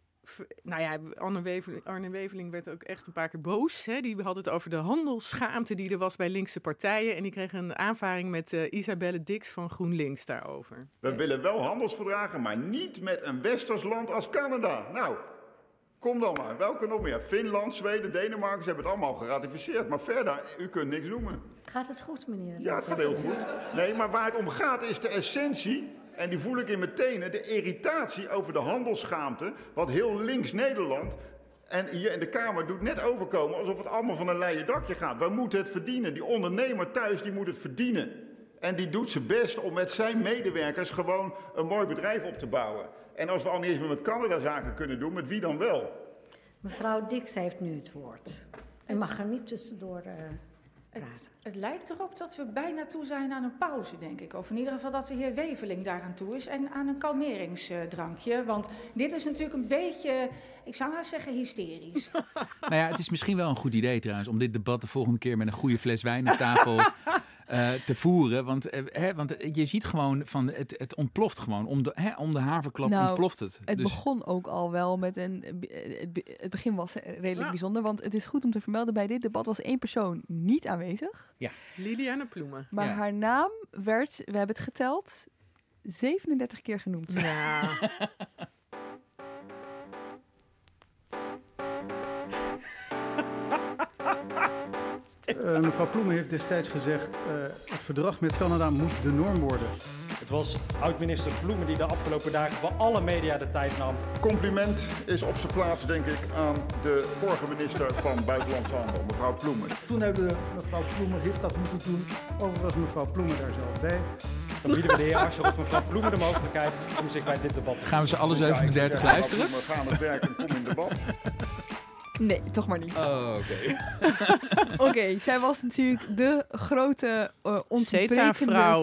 Nou ja, Arne Weveling, Arne Weveling werd ook echt een paar keer boos. Hè. Die had het over de handelsschaamte die er was bij linkse partijen. En die kreeg een aanvaring met eh, Isabelle Dix van GroenLinks daarover. We willen wel handelsverdragen, maar niet met een westers land als Canada. Nou, kom dan maar. Welke nog meer? Finland, Zweden, Denemarken, ze hebben het allemaal geratificeerd. Maar verder, u kunt niks noemen. Gaat het goed, meneer? Ja, het gaat heel goed. Nee, maar waar het om gaat is de essentie. En die voel ik in mijn tenen. De irritatie over de handelsschaamte. Wat heel links Nederland. En hier in de Kamer doet net overkomen alsof het allemaal van een leien dakje gaat. We moeten het verdienen. Die ondernemer thuis die moet het verdienen. En die doet zijn best om met zijn medewerkers gewoon een mooi bedrijf op te bouwen. En als we al niet eens met Canada zaken kunnen doen, met wie dan wel? Mevrouw Dix heeft nu het woord. U mag er niet tussendoor eh, praten. Het lijkt erop dat we bijna toe zijn aan een pauze, denk ik. Of in ieder geval dat de heer Weveling daaraan toe is. En aan een kalmeringsdrankje. Want dit is natuurlijk een beetje, ik zou haast zeggen, hysterisch. Nou ja, het is misschien wel een goed idee trouwens... om dit debat de volgende keer met een goede fles wijn op tafel... eh, te voeren. Want, eh, hè, want je ziet gewoon, van het, het ontploft gewoon. Om de, hè, om de haverklap Nou, ontploft het. Het Dus- begon ook al wel met een. eh, Het, be- het begin was redelijk Ja. bijzonder. Want het is goed om te vermelden: bij dit debat was één persoon niet aanwezig. Liliane Ploemen. Maar Ja. haar naam werd, we hebben het geteld, 37 keer genoemd. Ja. Eh, mevrouw Ploemen heeft destijds gezegd, eh, het verdrag met Canada moet de norm worden. Het was oud-minister Ploemen die de afgelopen dagen voor alle media de tijd nam. Compliment is op zijn plaats, denk ik, aan de vorige minister van Buitenlandse Handel, mevrouw Ploemen. Toen hebben we, mevrouw Ploemen heeft dat moeten doen. Overigens was mevrouw Ploemen daar zelf bij. Dan bieden we de heer Asscher of mevrouw Ploemen de mogelijkheid om zich bij dit debat te Gaan we ze alle Ja, ik zou 37 zeggen, luisteren? mevrouw Ploemen, ga aan het werk en kom in debat. Nee, toch maar niet. Oh, oké. Oké, zij was natuurlijk de grote uh, ontbrekende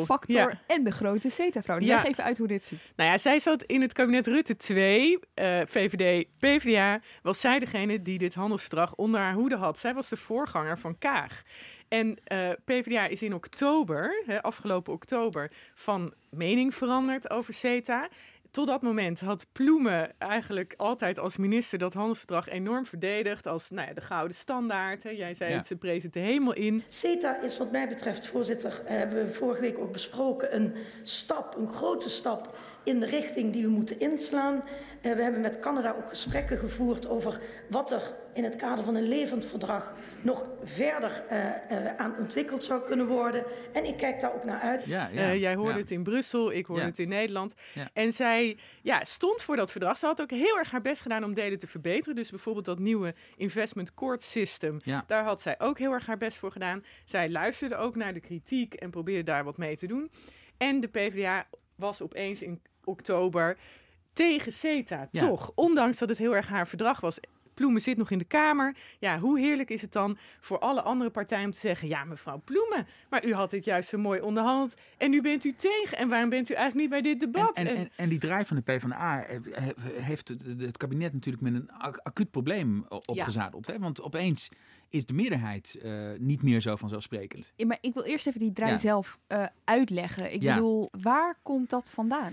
factor Ja. en de grote CETA-vrouw. Ja. Leg even uit hoe dit zit. Nou ja, zij zat in het kabinet Rutte 2, eh, VVD, PvdA. Was zij degene die dit handelsverdrag onder haar hoede had. Zij was de voorganger van Kaag. En eh, PvdA is in oktober, hè, afgelopen oktober, van mening veranderd over CETA. Tot dat moment had Ploemen eigenlijk altijd als minister dat handelsverdrag enorm verdedigd. Als nou ja, de gouden standaard. Hè. Jij zei Ja. het, ze prees het de hemel in. CETA is wat mij betreft, voorzitter, eh, hebben we vorige week ook besproken, een stap, een grote stap in de richting die we moeten inslaan. Eh, we hebben met Canada ook gesprekken gevoerd over wat er in het kader van een levend verdrag nog verder eh, eh, aan ontwikkeld zou kunnen worden. En ik kijk daar ook naar uit. Ja, ja, Eh, jij hoorde ja. het in Brussel, ik hoorde Ja. het in Nederland. Ja. En zij ja, stond voor dat verdrag. Ze had ook heel erg haar best gedaan om delen te verbeteren. Dus bijvoorbeeld dat nieuwe investment court system. Ja. Daar had zij ook heel erg haar best voor gedaan. Zij luisterde ook naar de kritiek en probeerde daar wat mee te doen. En de PvdA was opeens in oktober tegen CETA, Ja. toch? Ondanks dat het heel erg haar verdrag was. Ploemen zit nog in de Kamer. Ja, hoe heerlijk is het dan voor alle andere partijen om te zeggen... ja, mevrouw Ploemen, maar u had dit juist zo mooi onderhandeld... en nu bent u tegen. En waarom bent u eigenlijk niet bij dit debat? en, En- en, en die draai van de PvdA he- heeft het, kabinet natuurlijk met een ac- acuut probleem opgezadeld. Hè? Want opeens is de meerderheid eh, niet meer zo vanzelfsprekend. Ja, maar ik wil eerst even die draai Ja. zelf eh, uitleggen. Ik Ja. bedoel, waar komt dat vandaan?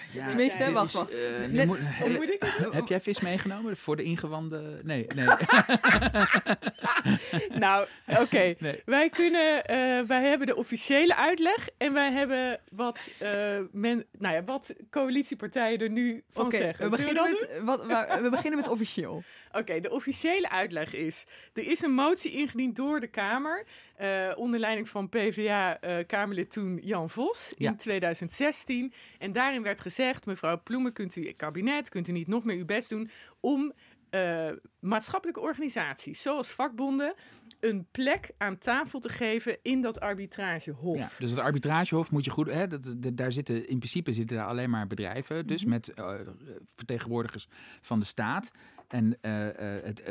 Tenminste, dit wacht, wacht. eh, moet- ik? Heb jij vis meegenomen voor de ingewanden? Nee, nee. nou, oké. Wij kunnen, eh, wij hebben de officiële uitleg en wij hebben wat, eh, men, nou ja, wat coalitiepartijen er nu van Oké, zeggen. we beginnen dat met- wat- waar- we beginnen met officieel. Oké, de officiële uitleg is: er is een motie ingediend door de Kamer eh, onder leiding van PvdA-Kamerlid toen Jan Vos Ja. in 2016. En daarin werd gezegd: mevrouw Ploemen, kunt u kabinet, kunt u niet nog meer uw best doen om eh, maatschappelijke organisaties zoals vakbonden een plek aan tafel te geven in dat arbitragehof. Ja, dus het arbitragehof moet je goed. Hè, dat, dat- daar zitten in principe zitten daar alleen maar bedrijven, dus Mhm. met eh, vertegenwoordigers van de staat. En eh, het,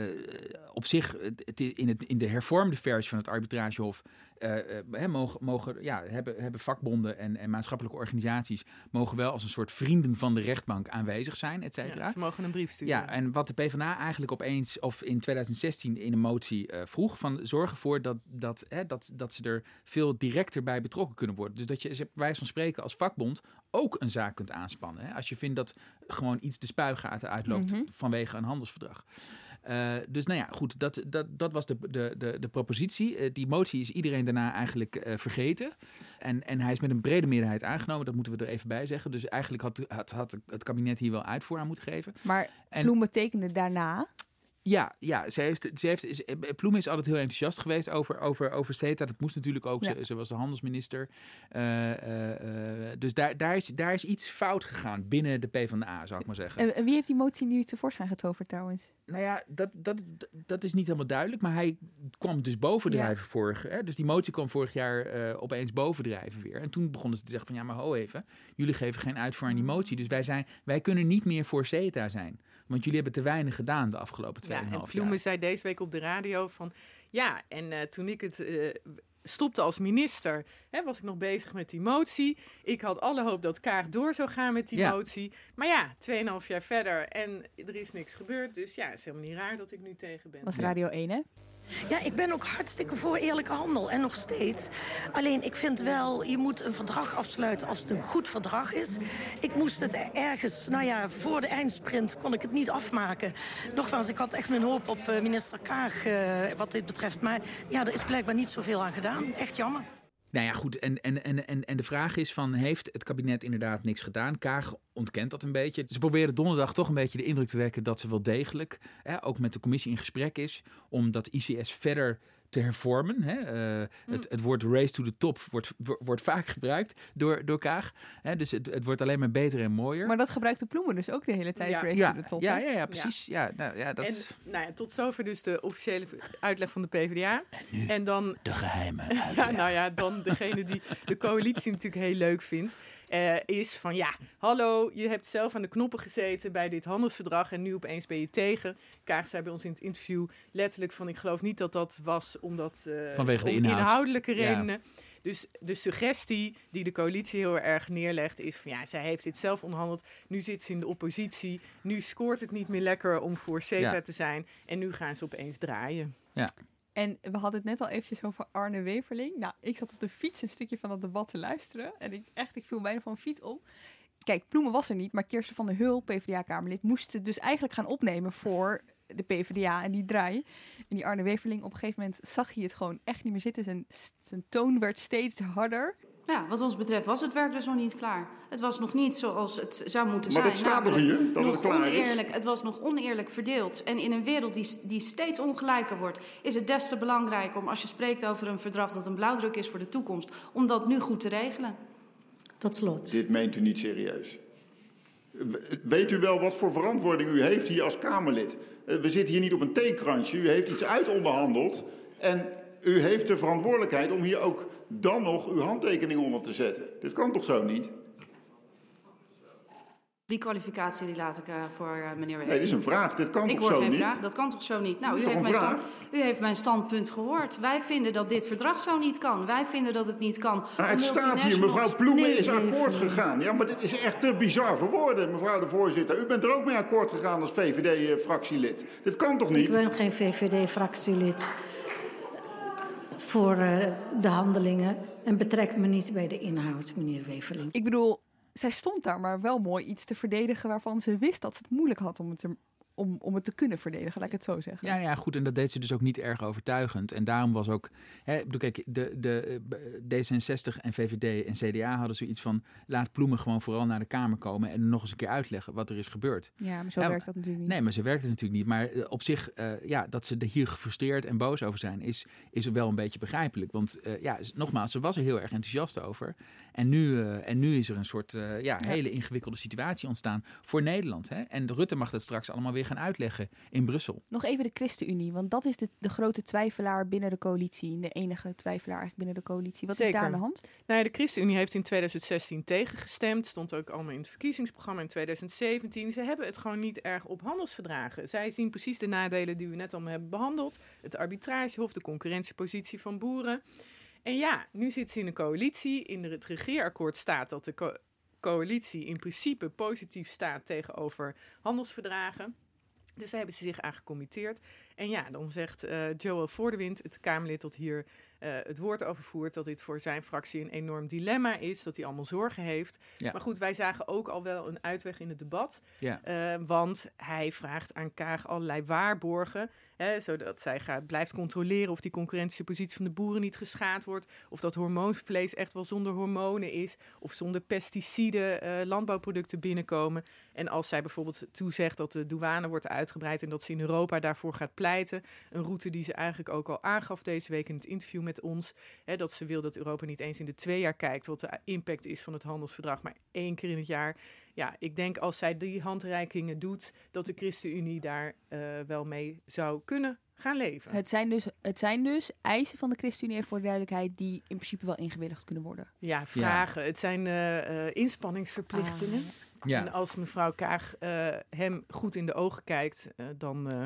op zich, het, in, het, in de hervormde versie van het arbitragehof, eh, eh, mogen, mogen, ja, hebben, hebben vakbonden en, en maatschappelijke organisaties mogen wel als een soort vrienden van de rechtbank aanwezig zijn, et cetera. Ja, ze mogen een brief sturen. Ja, en wat de PvdA eigenlijk opeens, of in 2016 in een motie eh, vroeg, van zorg ervoor dat, dat, hè, dat, dat ze er veel directer bij betrokken kunnen worden. Dus dat je, bij wijze van spreken, als vakbond ook een zaak kunt aanspannen. Hè, als je vindt dat gewoon iets de spuigaten uitloopt Mhm. vanwege een handelsverdrag. Eh, dus nou ja, goed, dat, dat, dat was de, de, de, de propositie. Eh, die motie is iedereen daarna eigenlijk eh, vergeten. En, en hij is met een brede meerderheid aangenomen, dat moeten we er even bij zeggen. Dus eigenlijk had, had, had het kabinet hier wel uitvoer aan moeten geven. Maar En- Ploemen tekende daarna. Ja, ja ze heeft, ze heeft, is, Ploem is altijd heel enthousiast geweest over, over, over CETA. Dat moest natuurlijk ook. Ja. Ze, ze was de handelsminister. Eh, eh, eh, dus daar, daar, is, daar is iets fout gegaan binnen de PvdA, zou ik maar zeggen. En, wie heeft die motie nu tevoorschijn getoverd trouwens? Nou ja, dat, dat, dat is niet helemaal duidelijk. Maar hij kwam dus bovendrijven vorig hè? Dus die motie kwam vorig jaar eh, opeens bovendrijven weer. En toen begonnen ze te zeggen van ja, maar ho even. Jullie geven geen uitvoer aan die motie. Dus wij, zijn, wij kunnen niet meer voor CETA zijn. Want jullie hebben te weinig gedaan de afgelopen 2,5 Ja, en jaar. Zei deze week op de radio van... Ja, en eh, toen ik het eh, stopte als minister, hè, was ik nog bezig met die motie. Ik had alle hoop dat Kaag door zou gaan met die Ja. motie. Maar ja, 2,5 jaar verder en er is niks gebeurd. Dus ja, het is helemaal niet raar dat ik nu tegen ben. was Radio 1 hè? Ja, ik ben ook hartstikke voor eerlijke handel en nog steeds. Alleen ik vind wel, je moet een verdrag afsluiten als het een goed verdrag is. Ik moest het ergens, nou ja, voor de eindsprint kon ik het niet afmaken. Nogmaals, ik had echt een hoop op eh, minister Kaag eh, wat dit betreft. Maar ja, er is blijkbaar niet zoveel aan gedaan. Echt jammer. Nou ja, goed. En, en, en, en, de vraag is van, heeft het kabinet inderdaad niks gedaan? Kaag ontkent dat een beetje. Ze proberen donderdag toch een beetje de indruk te wekken dat ze wel degelijk, hè, ook met de commissie in gesprek is, om dat ICS verder te hervormen. Hè. Eh, het, het woord race to the top wordt, wo- wordt vaak gebruikt door, door Kaag. Hè, dus het, het wordt alleen maar beter en mooier. Maar dat gebruikte Ploemen dus ook de hele tijd. Ja. Race ja, to the top, ja, ja, ja, precies. Ja. nou, ja, dat... En nou ja, tot zover dus de officiële uitleg van de PvdA. En, dan de geheime Ja, nou ja, dan degene die de coalitie natuurlijk heel leuk vindt, eh, is van ja, hallo, je hebt zelf aan de knoppen gezeten bij dit handelsverdrag en nu opeens ben je tegen. Kaag zei bij ons in het interview letterlijk van ik geloof niet dat dat was omdat eh, Vanwege de om inhoud. inhoudelijke Ja. redenen. Dus de suggestie die de coalitie heel erg neerlegt is van ja, zij heeft dit zelf onderhandeld. Nu zit ze in de oppositie. Nu scoort het niet meer lekker om voor CETA Ja. te zijn. En nu gaan ze opeens draaien. Ja. En we hadden het net al eventjes over Arne Weverling. Nou, ik zat op de fiets een stukje van dat debat te luisteren. En ik, echt, ik viel bijna van fiets op. Kijk, Ploemen was er niet, maar Kirsten van der Hul, PvdA-kamerlid, moest dus eigenlijk gaan opnemen voor de PvdA en die draai. En die Arne Weverling, op een gegeven moment zag hij het gewoon echt niet meer zitten. Zijn, zijn toon werd steeds harder. Ja, wat ons betreft was het werk dus nog niet klaar. Het was nog niet zoals het zou moeten Maar zijn. dat staat toch namelijk hier, dat het nog klaar is? oneerlijk, Het was nog oneerlijk verdeeld. En in een wereld die, die steeds ongelijker wordt... is het des te belangrijk om, als je spreekt over een verdrag... dat een blauwdruk is voor de toekomst, om dat nu goed te regelen. Tot slot. Dit meent u niet serieus. Weet u wel wat voor verantwoording u heeft hier als Kamerlid? Eh, We zitten hier niet op een theekransje. U heeft iets uitonderhandeld. En u heeft de verantwoordelijkheid om hier ook dan nog uw handtekening onder te zetten. Dit kan toch zo niet? Die kwalificatie die laat ik eh, voor eh, meneer Wever. Nee, dit is een vraag. Dit kan ik toch hoor zo geen niet? vraag. Dat kan toch zo niet? Nou, u heeft, mijn stand, u heeft mijn standpunt gehoord. Wij vinden dat dit verdrag zo niet kan. Wij vinden dat het niet kan. Maar het staat hier, mevrouw Ploemen Nee, is akkoord nee. gegaan. Ja, maar dit is echt te bizar voor woorden, mevrouw de voorzitter. U bent er ook mee akkoord gegaan als VVD-fractielid. Dit kan toch Ik niet? ben geen VVD-fractielid voor eh, de handelingen en betrek me niet bij de inhoud, meneer Weverling. Ik bedoel, zij stond daar maar wel mooi iets te verdedigen waarvan ze wist dat ze het moeilijk had om het, om, om het te kunnen verdedigen, laat ik het zo zeggen. Ja, ja, goed. En dat deed ze dus ook niet erg overtuigend. En daarom was ook. Hè, bedoel, kijk, de, de, eh, D66 en VVD en CDA hadden zoiets van. Laat Ploemen gewoon vooral naar de Kamer komen. en nog eens een keer uitleggen wat er is gebeurd. Ja, maar zo Ja, werkt dat natuurlijk niet. Nee, maar ze werkt het natuurlijk niet. Maar eh, op zich, eh, ja, dat ze er hier gefrustreerd en boos over zijn, is, is wel een beetje begrijpelijk. Want eh, ja, nogmaals, ze was er heel erg enthousiast over. En nu, eh, en nu is er een soort eh, ja, hele ingewikkelde situatie ontstaan voor Nederland. Hè? En de Rutte mag dat straks allemaal weer gaan uitleggen in Brussel. Nog even de ChristenUnie, want dat is de, de grote twijfelaar binnen de coalitie. De enige twijfelaar eigenlijk binnen de coalitie. Wat is daar aan de hand? Nou ja, de ChristenUnie heeft in 2016 tegengestemd. Stond ook allemaal in het verkiezingsprogramma in 2017. Ze hebben het gewoon niet erg op handelsverdragen. Zij zien precies de nadelen die we net allemaal hebben behandeld. Het arbitragehof, de concurrentiepositie van boeren. En ja, nu zit ze in een coalitie. In het regeerakkoord staat dat de co- coalitie in principe positief staat tegenover handelsverdragen. Dus daar hebben ze zich aan gecommitteerd. En ja, dan zegt eh, Joel Voordewind, het Kamerlid dat hier eh, het woord over voert, dat dit voor zijn fractie een enorm dilemma is, dat hij allemaal zorgen heeft. Ja. Maar goed, wij zagen ook al wel een uitweg in het debat. Ja. Eh, want hij vraagt aan Kaag allerlei waarborgen, hè, zodat zij gaat, blijft controleren of die concurrentiepositie van de boeren niet geschaad wordt, of dat hormoonvlees echt wel zonder hormonen is, of zonder pesticiden landbouwproducten binnenkomen. En als zij bijvoorbeeld toezegt dat de douane wordt uitgebreid en dat ze in Europa daarvoor gaat pleiten, een route die ze eigenlijk ook al aangaf deze week in het interview met ons, hè, dat ze wil dat Europa niet eens in de twee jaar kijkt wat de impact is van het handelsverdrag, maar één keer in het jaar. Ja, ik denk als zij die handreikingen doet, dat de ChristenUnie daar eh, wel mee zou kunnen gaan leven. Het zijn, dus, het zijn dus eisen van de ChristenUnie, voor de duidelijkheid, die in principe wel ingewilligd kunnen worden. Ja, vragen. Het zijn eh, eh, inspanningsverplichtingen. Ah, Ja. En als mevrouw Kaag eh, hem goed in de ogen kijkt, eh, dan eh,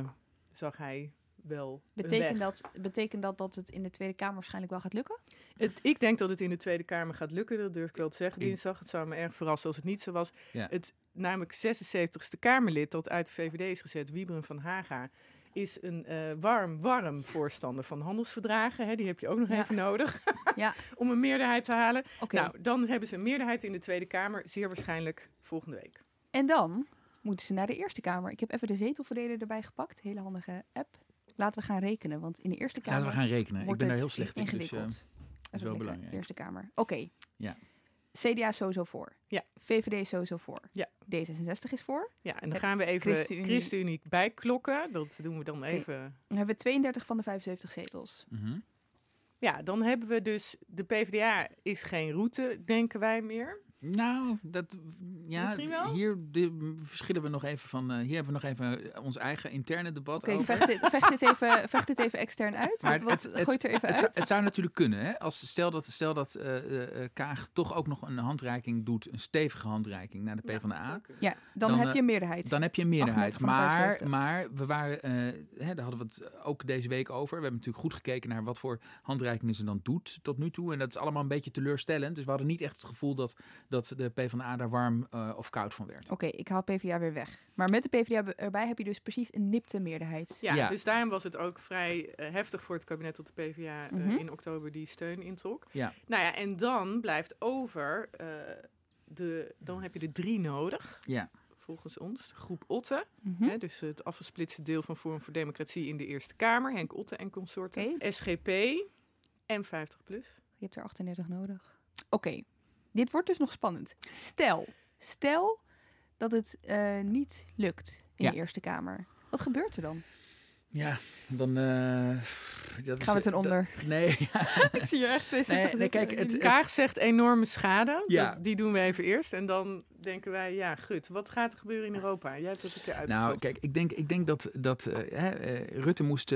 zag hij wel een Betekent weg. dat, betekent dat dat het in de Tweede Kamer waarschijnlijk wel gaat lukken? Het, ik denk dat het in de Tweede Kamer gaat lukken, dat durf ik wel te zeggen dinsdag. Het zou me erg verrassen als het niet zo was. Ja. Het namelijk 76ste Kamerlid dat uit de VVD is gezet, Wieberen van Haga, is een eh, warm, warm voorstander van handelsverdragen. Hè, die heb je ook nog Ja. even nodig Ja. om een meerderheid te halen. Oké. Nou, dan hebben ze een meerderheid in de Tweede Kamer, zeer waarschijnlijk volgende week. En dan moeten ze naar de Eerste Kamer. Ik heb even de zetelverdeler erbij gepakt. Hele handige app. Laten we gaan rekenen, want in de Eerste Kamer... Laten we gaan rekenen. Ik wordt ben daar het heel slecht in. Dus, ingewikkeld. eh, Dat is wel belangrijk. Eerste Kamer. Oké. Ja. CDA is sowieso voor. Ja. VVD is sowieso voor. Ja. D66 is voor. Ja, en dan gaan we even ChristenUnie- ChristenUnie, bijklokken. Dat doen we dan even. Dan hebben we 32 van de 75 zetels. Mhm. Ja, dan hebben we dus de PvdA is geen route, denken wij meer. Nou, dat, ja, hier de, verschillen we nog even van. eh, hier hebben we nog even ons eigen interne debat Oké, over. vecht, dit, vecht, dit even, vecht dit even extern uit. Maar Wat, wat gooit er even het, uit? Het zou natuurlijk kunnen. Hè? Als, stel dat, stel dat eh, eh, eh, Kaag toch ook nog een handreiking doet, een stevige handreiking naar de PvdA. Ja, dan, heb eh, je een meerderheid. Dan heb je een meerderheid. 38 van de Maar, 75. maar we waren, eh, hè, daar hadden we het ook deze week over. We hebben natuurlijk goed gekeken naar wat voor handreikingen ze dan doet tot nu toe. En dat is allemaal een beetje teleurstellend. Dus we hadden niet echt het gevoel dat, dat de PvdA daar warm eh, of koud van werd. Oké, ik haal PvdA weer weg. Maar met de PvdA erbij heb je dus precies een nipte meerderheid. Ja, Ja. dus daarom was het ook vrij eh, heftig voor het kabinet dat de PvdA eh, Mhm. in oktober die steun introk. Ja. Nou ja, en dan blijft over, eh, de, dan heb je er drie nodig. Ja. Volgens ons, groep Otte. Mhm. Hè, dus het afgesplitste deel van Forum voor Democratie in de Eerste Kamer. Henk Otte en consorten. SGP en 50PLUS. Je hebt er 38 nodig. Oké, dit wordt dus nog spannend. Stel, stel dat het eh, niet lukt in Ja. de Eerste Kamer. Wat gebeurt er dan? Ja, dan... eh, dat Gaan we ten dat- onder? nee. Ik zie je echt twee nee, nee, kijk, het, Kaag zegt enorme schade. Ja. Dat- die doen we even eerst. En dan denken wij, ja, gut, wat gaat er gebeuren in Europa? Jij hebt het een keer uitgezocht. Nou, kijk, ik denk, ik denk dat, dat eh, eh, Rutte moest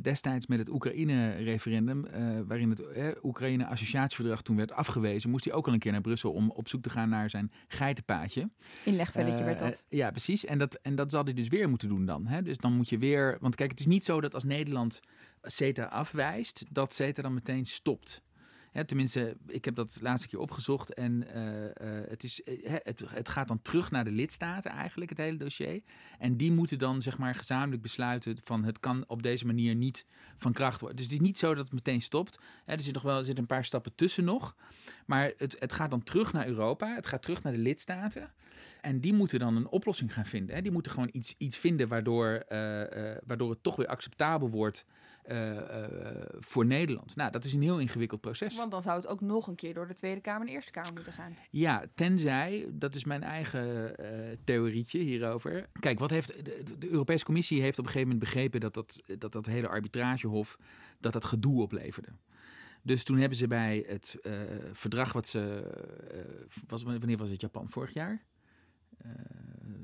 destijds met het Oekraïne-referendum, waarin het Oekraïne-associatieverdrag toen werd afgewezen, moest hij ook al een keer naar Brussel om op zoek te gaan naar zijn geitenpaadje. Inlegvelletje werd dat. ja, precies. En dat, en dat zal hij dus weer moeten doen dan. Hè? Dus dan moet je weer. Want kijk, het is niet zo dat als Nederland CETA afwijst, dat CETA dan meteen stopt. Tenminste, ik heb dat laatste keer opgezocht en eh, eh, het, is, eh, het, het gaat dan terug naar de lidstaten eigenlijk, het hele dossier. En die moeten dan zeg maar gezamenlijk besluiten van het kan op deze manier niet van kracht worden. Dus het is niet zo dat het meteen stopt. Er zit nog wel er zitten een paar stappen tussen nog. Maar het, het gaat dan terug naar Europa, het gaat terug naar de lidstaten. En die moeten dan een oplossing gaan vinden. Hè. Die moeten gewoon iets, iets vinden waardoor, eh, eh, waardoor het toch weer acceptabel wordt eh, voor Nederland. Nou, dat is een heel ingewikkeld proces. Want dan zou het ook nog een keer door de Tweede Kamer en de Eerste Kamer moeten gaan. Ja, tenzij, dat is mijn eigen theorietje hierover. Kijk, wat heeft, de, de Europese Commissie heeft op een gegeven moment begrepen dat dat, dat, dat hele arbitragehof, dat dat gedoe opleverde. Dus toen hebben ze bij het verdrag wat ze, was, wanneer was het Japan? Vorig jaar? Eh,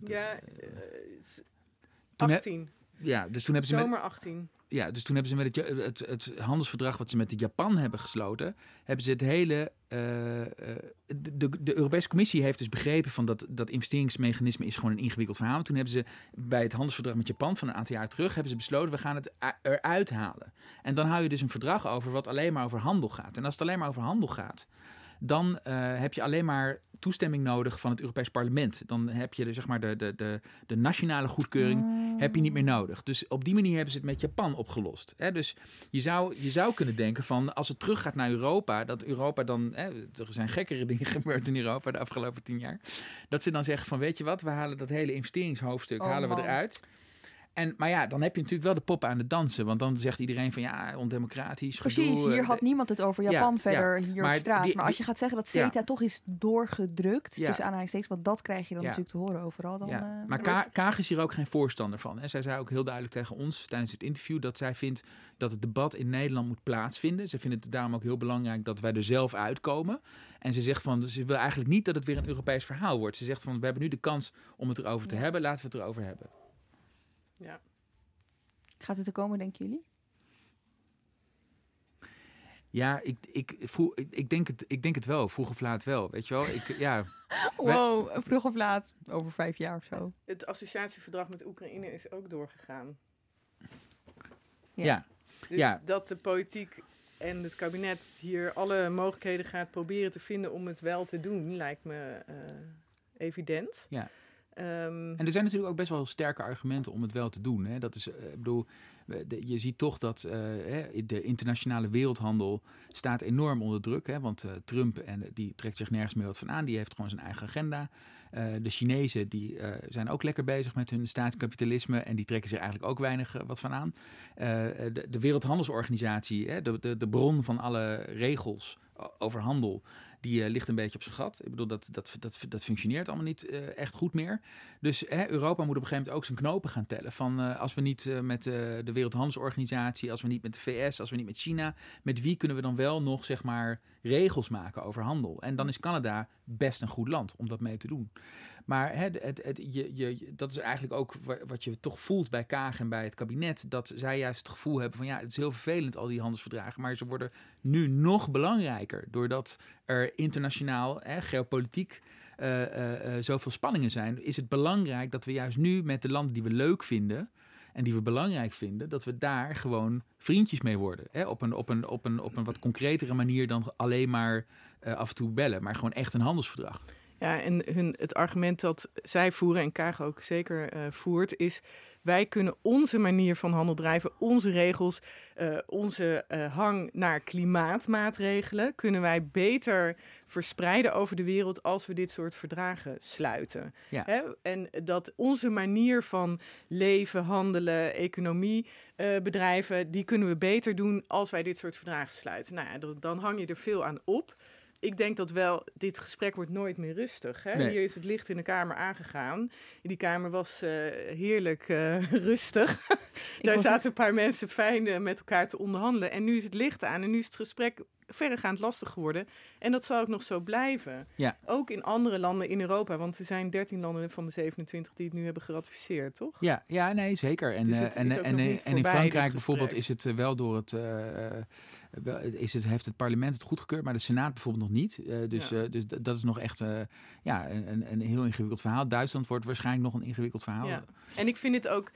Ja, eh, s- Toen he- 18. ja, dus toen hebben ze met- Zomer 18. ja, dus toen hebben ze met het, het, het handelsverdrag wat ze met Japan hebben gesloten, hebben ze het hele. eh, eh, de, de, de Europese Commissie heeft dus begrepen van dat dat investeringsmechanisme is gewoon een ingewikkeld verhaal. Toen hebben ze bij het handelsverdrag met Japan van een aantal jaar terug hebben ze besloten we gaan het eruit halen. En dan hou je dus een verdrag over wat alleen maar over handel gaat. En als het alleen maar over handel gaat, dan eh, heb je alleen maar toestemming nodig van het Europees Parlement. Dan heb je de, zeg maar de, de, de, de nationale goedkeuring heb je niet meer nodig. Dus op die manier hebben ze het met Japan opgelost. Hè? Dus je zou, je zou kunnen denken van als het teruggaat naar Europa, dat Europa dan, hè, er zijn gekkere dingen gebeurd in Europa de afgelopen tien jaar, dat ze dan zeggen van weet je wat, we halen dat hele investeringshoofdstuk Oh, halen we man. eruit. En, maar ja, dan heb je natuurlijk wel de poppen aan het dansen. Want dan zegt iedereen van ja, ondemocratisch. Precies, gedoe, hier eh, had niemand het over ja, Japan ja. verder hier Maar op straat. die- maar als je gaat zeggen dat ja. CETA toch is doorgedrukt, Ja. tussen aanhalingstekens, want dat krijg je dan natuurlijk te horen overal. Dan, ja. eh, maar Ka Kaag is hier ook geen voorstander van. En zij zei ook heel duidelijk tegen ons tijdens het interview dat zij vindt dat het debat in Nederland moet plaatsvinden. Ze vindt het daarom ook heel belangrijk dat wij er zelf uitkomen. En ze zegt van, ze wil eigenlijk niet dat het weer een Europees verhaal wordt. Ze zegt van, we hebben nu de kans om het erover te hebben, laten we het erover hebben. Ja. Gaat het er komen, denken jullie? Ja, ik, ik, vroeg, ik, ik, denk het, ik denk het wel, vroeg of laat wel, weet je wel. Ik, ja, wij- Wow, vroeg of laat, over vijf jaar of zo. Het associatieverdrag met Oekraïne is ook doorgegaan. Ja. Dus Ja. dat de politiek en het kabinet hier alle mogelijkheden gaat proberen te vinden om het wel te doen, lijkt me eh, evident. Ja. Ehm, En er zijn natuurlijk ook best wel sterke argumenten om het wel te doen. Hè. Dat is, eh, ik bedoel, je ziet toch dat eh, de internationale wereldhandel staat enorm onder druk. Hè, want eh, Trump en, die trekt zich nergens meer wat van aan. Die heeft gewoon zijn eigen agenda. De Chinezen die, zijn ook lekker bezig met hun staatskapitalisme. En die trekken zich eigenlijk ook weinig wat van aan. De, de Wereldhandelsorganisatie, hè, de, de, bron van alle regels over handel die eh, ligt een beetje op zijn gat. Ik bedoel, dat, dat, dat, dat functioneert allemaal niet eh, echt goed meer. Dus Europa moet op een gegeven moment ook zijn knopen gaan tellen. Van eh, als we niet met de Wereldhandelsorganisatie, als we niet met de VS, als we niet met China, met wie kunnen we dan wel nog zeg maar regels maken over handel? En dan is Canada best een goed land om dat mee te doen. Maar hè, het, het, je, je, dat is eigenlijk ook wa- wat je toch voelt bij Kaag en bij het kabinet. Dat zij juist het gevoel hebben van ja, het is heel vervelend al die handelsverdragen. Maar ze worden nu nog belangrijker. Doordat er internationaal, hè, geopolitiek, eh, eh, zoveel spanningen zijn. Is het belangrijk dat we juist nu met de landen die we leuk vinden. En die we belangrijk vinden, dat we daar gewoon vriendjes mee worden. Hè? Op, een, op, een, op, een, op een wat concretere manier dan alleen maar af en toe bellen. Maar gewoon echt een handelsverdrag. Ja, en hun, het argument dat zij voeren en Kaag ook zeker eh, voert, is wij kunnen onze manier van handel drijven, onze regels, eh, onze eh, hang naar klimaatmaatregelen, kunnen wij beter verspreiden over de wereld als we dit soort verdragen sluiten. Ja. Hè? En dat onze manier van leven, handelen, economie bedrijven, die kunnen we beter doen als wij dit soort verdragen sluiten. Nou ja, dan hang je er veel aan op. Ik denk dat wel, dit gesprek wordt nooit meer rustig. Hè? Nee. Hier is het licht in de kamer aangegaan. Die kamer was eh, heerlijk eh, rustig. Daar zaten een paar mensen fijn eh, met elkaar te onderhandelen. En nu is het licht aan en nu is het gesprek verregaand lastig geworden. En dat zal ook nog zo blijven. Ja. Ook in andere landen in Europa. Want er zijn 13 landen van de 27 die het nu hebben geratificeerd, toch? Ja, ja nee, zeker. En, Dus en, en, niet en in Frankrijk bijvoorbeeld is het wel door het, is het, heeft het parlement het goedgekeurd, maar de Senaat bijvoorbeeld nog niet. Eh, dus Ja. eh, dus dat is nog echt eh, ja, een, een- een heel ingewikkeld verhaal. Duitsland wordt waarschijnlijk nog een ingewikkeld verhaal. Ja. En ik vind het ook.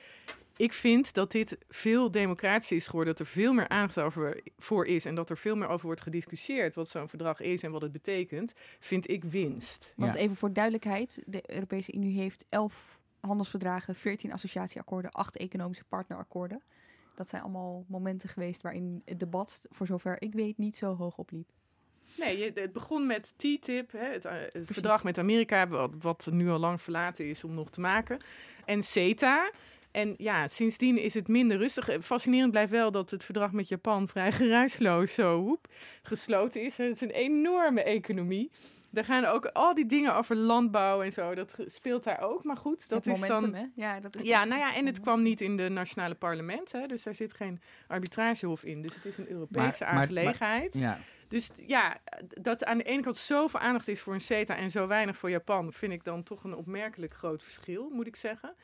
Ik vind dat dit veel democratischer is geworden. Dat er veel meer aandacht over voor is. En dat er veel meer over wordt gediscussieerd. Wat zo'n verdrag is en wat het betekent. Vind ik winst. Want even voor duidelijkheid, de Europese Unie heeft 11 handelsverdragen, 14 associatieakkoorden, 8 economische partnerakkoorden. Dat zijn allemaal momenten geweest waarin het debat, voor zover ik weet, niet zo hoog opliep. Nee, het begon met TTIP, het, uh, het verdrag met Amerika, wat, wat nu al lang verlaten is om nog te maken. En CETA. En ja, sindsdien is het minder rustig. Fascinerend blijft wel dat het verdrag met Japan vrij geruisloos zo hoep, gesloten is. Het is een enorme economie. Er gaan ook al die dingen over landbouw en zo. Dat speelt daar ook. Maar goed, dat is momentum, dan. Hè? Ja, dat is ja, nou ja, en het kwam niet in de nationale parlement. Hè, dus daar zit geen arbitragehof in. Dus het is een Europese Maar- maar- aangelegenheid. maar- ja. Dus ja, dat aan de ene kant zoveel aandacht is voor een CETA en zo weinig voor Japan, vind ik dan toch een opmerkelijk groot verschil, moet ik zeggen.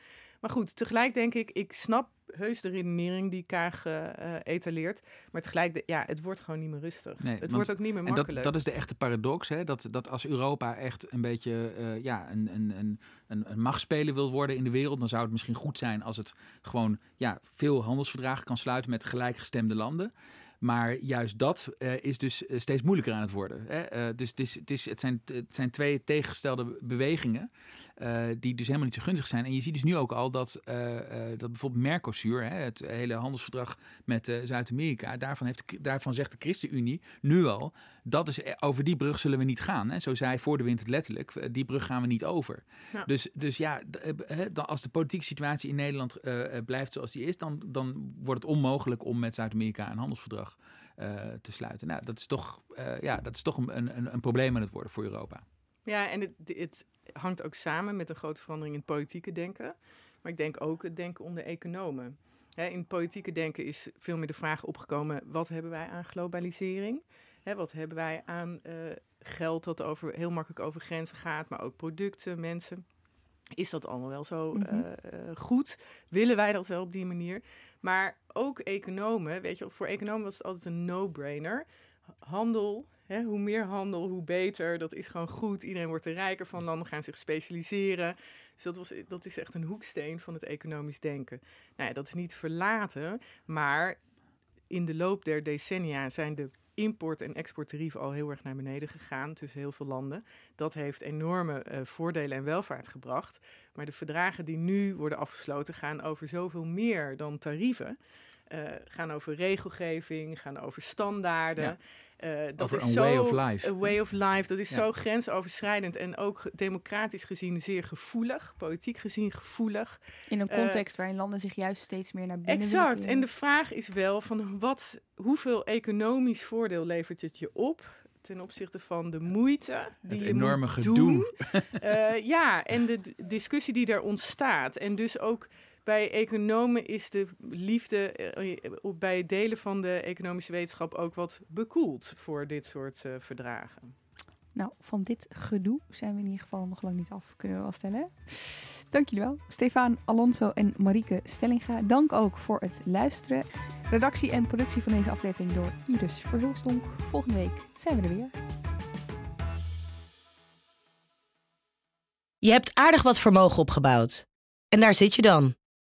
Maar goed, tegelijk denk ik, ik snap heus de redenering die Kaag eh, etaleert. Maar tegelijk, de- ja, het wordt gewoon niet meer rustig. Nee, het want- wordt ook niet meer en makkelijk. dat, dat is de echte paradox, hè? Dat, dat als Europa echt een beetje eh, ja, een, een, een, een, een machtspeler wil worden in de wereld, dan zou het misschien goed zijn als het gewoon ja, veel handelsverdragen kan sluiten met gelijkgestemde landen. Maar juist dat is dus steeds moeilijker aan het worden. Hè? Dus het, is, het, is, het, zijn, het zijn twee tegengestelde bewegingen. Eh, die dus helemaal niet zo gunstig zijn. En je ziet dus nu ook al dat, eh, eh, dat bijvoorbeeld Mercosur, hè, het hele handelsverdrag met Zuid-Amerika, daarvan, heeft, daarvan zegt de ChristenUnie nu al, dat is, over die brug zullen we niet gaan. Hè. Zo zei voor de winter letterlijk, die brug gaan we niet over. Ja. Dus, dus ja, als de politieke situatie in Nederland blijft zoals die is, dan, dan wordt het onmogelijk om met Zuid-Amerika een handelsverdrag te sluiten. Nou, dat is toch, ja, dat is toch een, een, een probleem aan het worden voor Europa. Ja, en het, het hangt ook samen met een grote verandering in het politieke denken. Maar ik denk ook het denken onder economen. In het politieke denken is veel meer de vraag opgekomen: wat hebben wij aan globalisering? Wat hebben wij aan eh, geld dat over, heel makkelijk over grenzen gaat, maar ook producten, mensen? Is dat allemaal wel zo Mhm. eh, eh, goed? Willen wij dat wel op die manier? Maar ook economen, weet je, voor economen was het altijd een no-brainer. Handel, hè, hoe meer handel, hoe beter. Dat is gewoon goed. Iedereen wordt er rijker van. Landen gaan zich specialiseren. Dus dat, was, dat is echt een hoeksteen van het economisch denken. Nou ja, dat is niet verlaten, maar in de loop der decennia zijn de import- en exporttarieven al heel erg naar beneden gegaan tussen heel veel landen. Dat heeft enorme eh, voordelen en welvaart gebracht. Maar de verdragen die nu worden afgesloten gaan over zoveel meer dan tarieven. Eh, gaan over regelgeving, gaan over standaarden. Eh, dat Over is een zo, way of life. A way of life. Dat is Ja. zo grensoverschrijdend en ook democratisch gezien zeer gevoelig, politiek gezien gevoelig. In een Eh, context waarin landen zich juist steeds meer naar binnen Exact. En de vraag is wel van wat, hoeveel economisch voordeel levert het je op ten opzichte van de moeite die Het je enorme moet gedoe. doen. Eh, ja, en de discussie die daar ontstaat. En dus ook bij economen is de liefde eh, op bij delen van de economische wetenschap ook wat bekoeld voor dit soort eh, verdragen. Nou, van dit gedoe zijn we in ieder geval nog lang niet af, kunnen we wel stellen. Dank jullie wel. Stefan Alonso en Marieke Stellinga. Dank ook voor het luisteren. Redactie en productie van deze aflevering door Iris Verhulstonk. Volgende week zijn we er weer. Je hebt aardig wat vermogen opgebouwd. En daar zit je dan,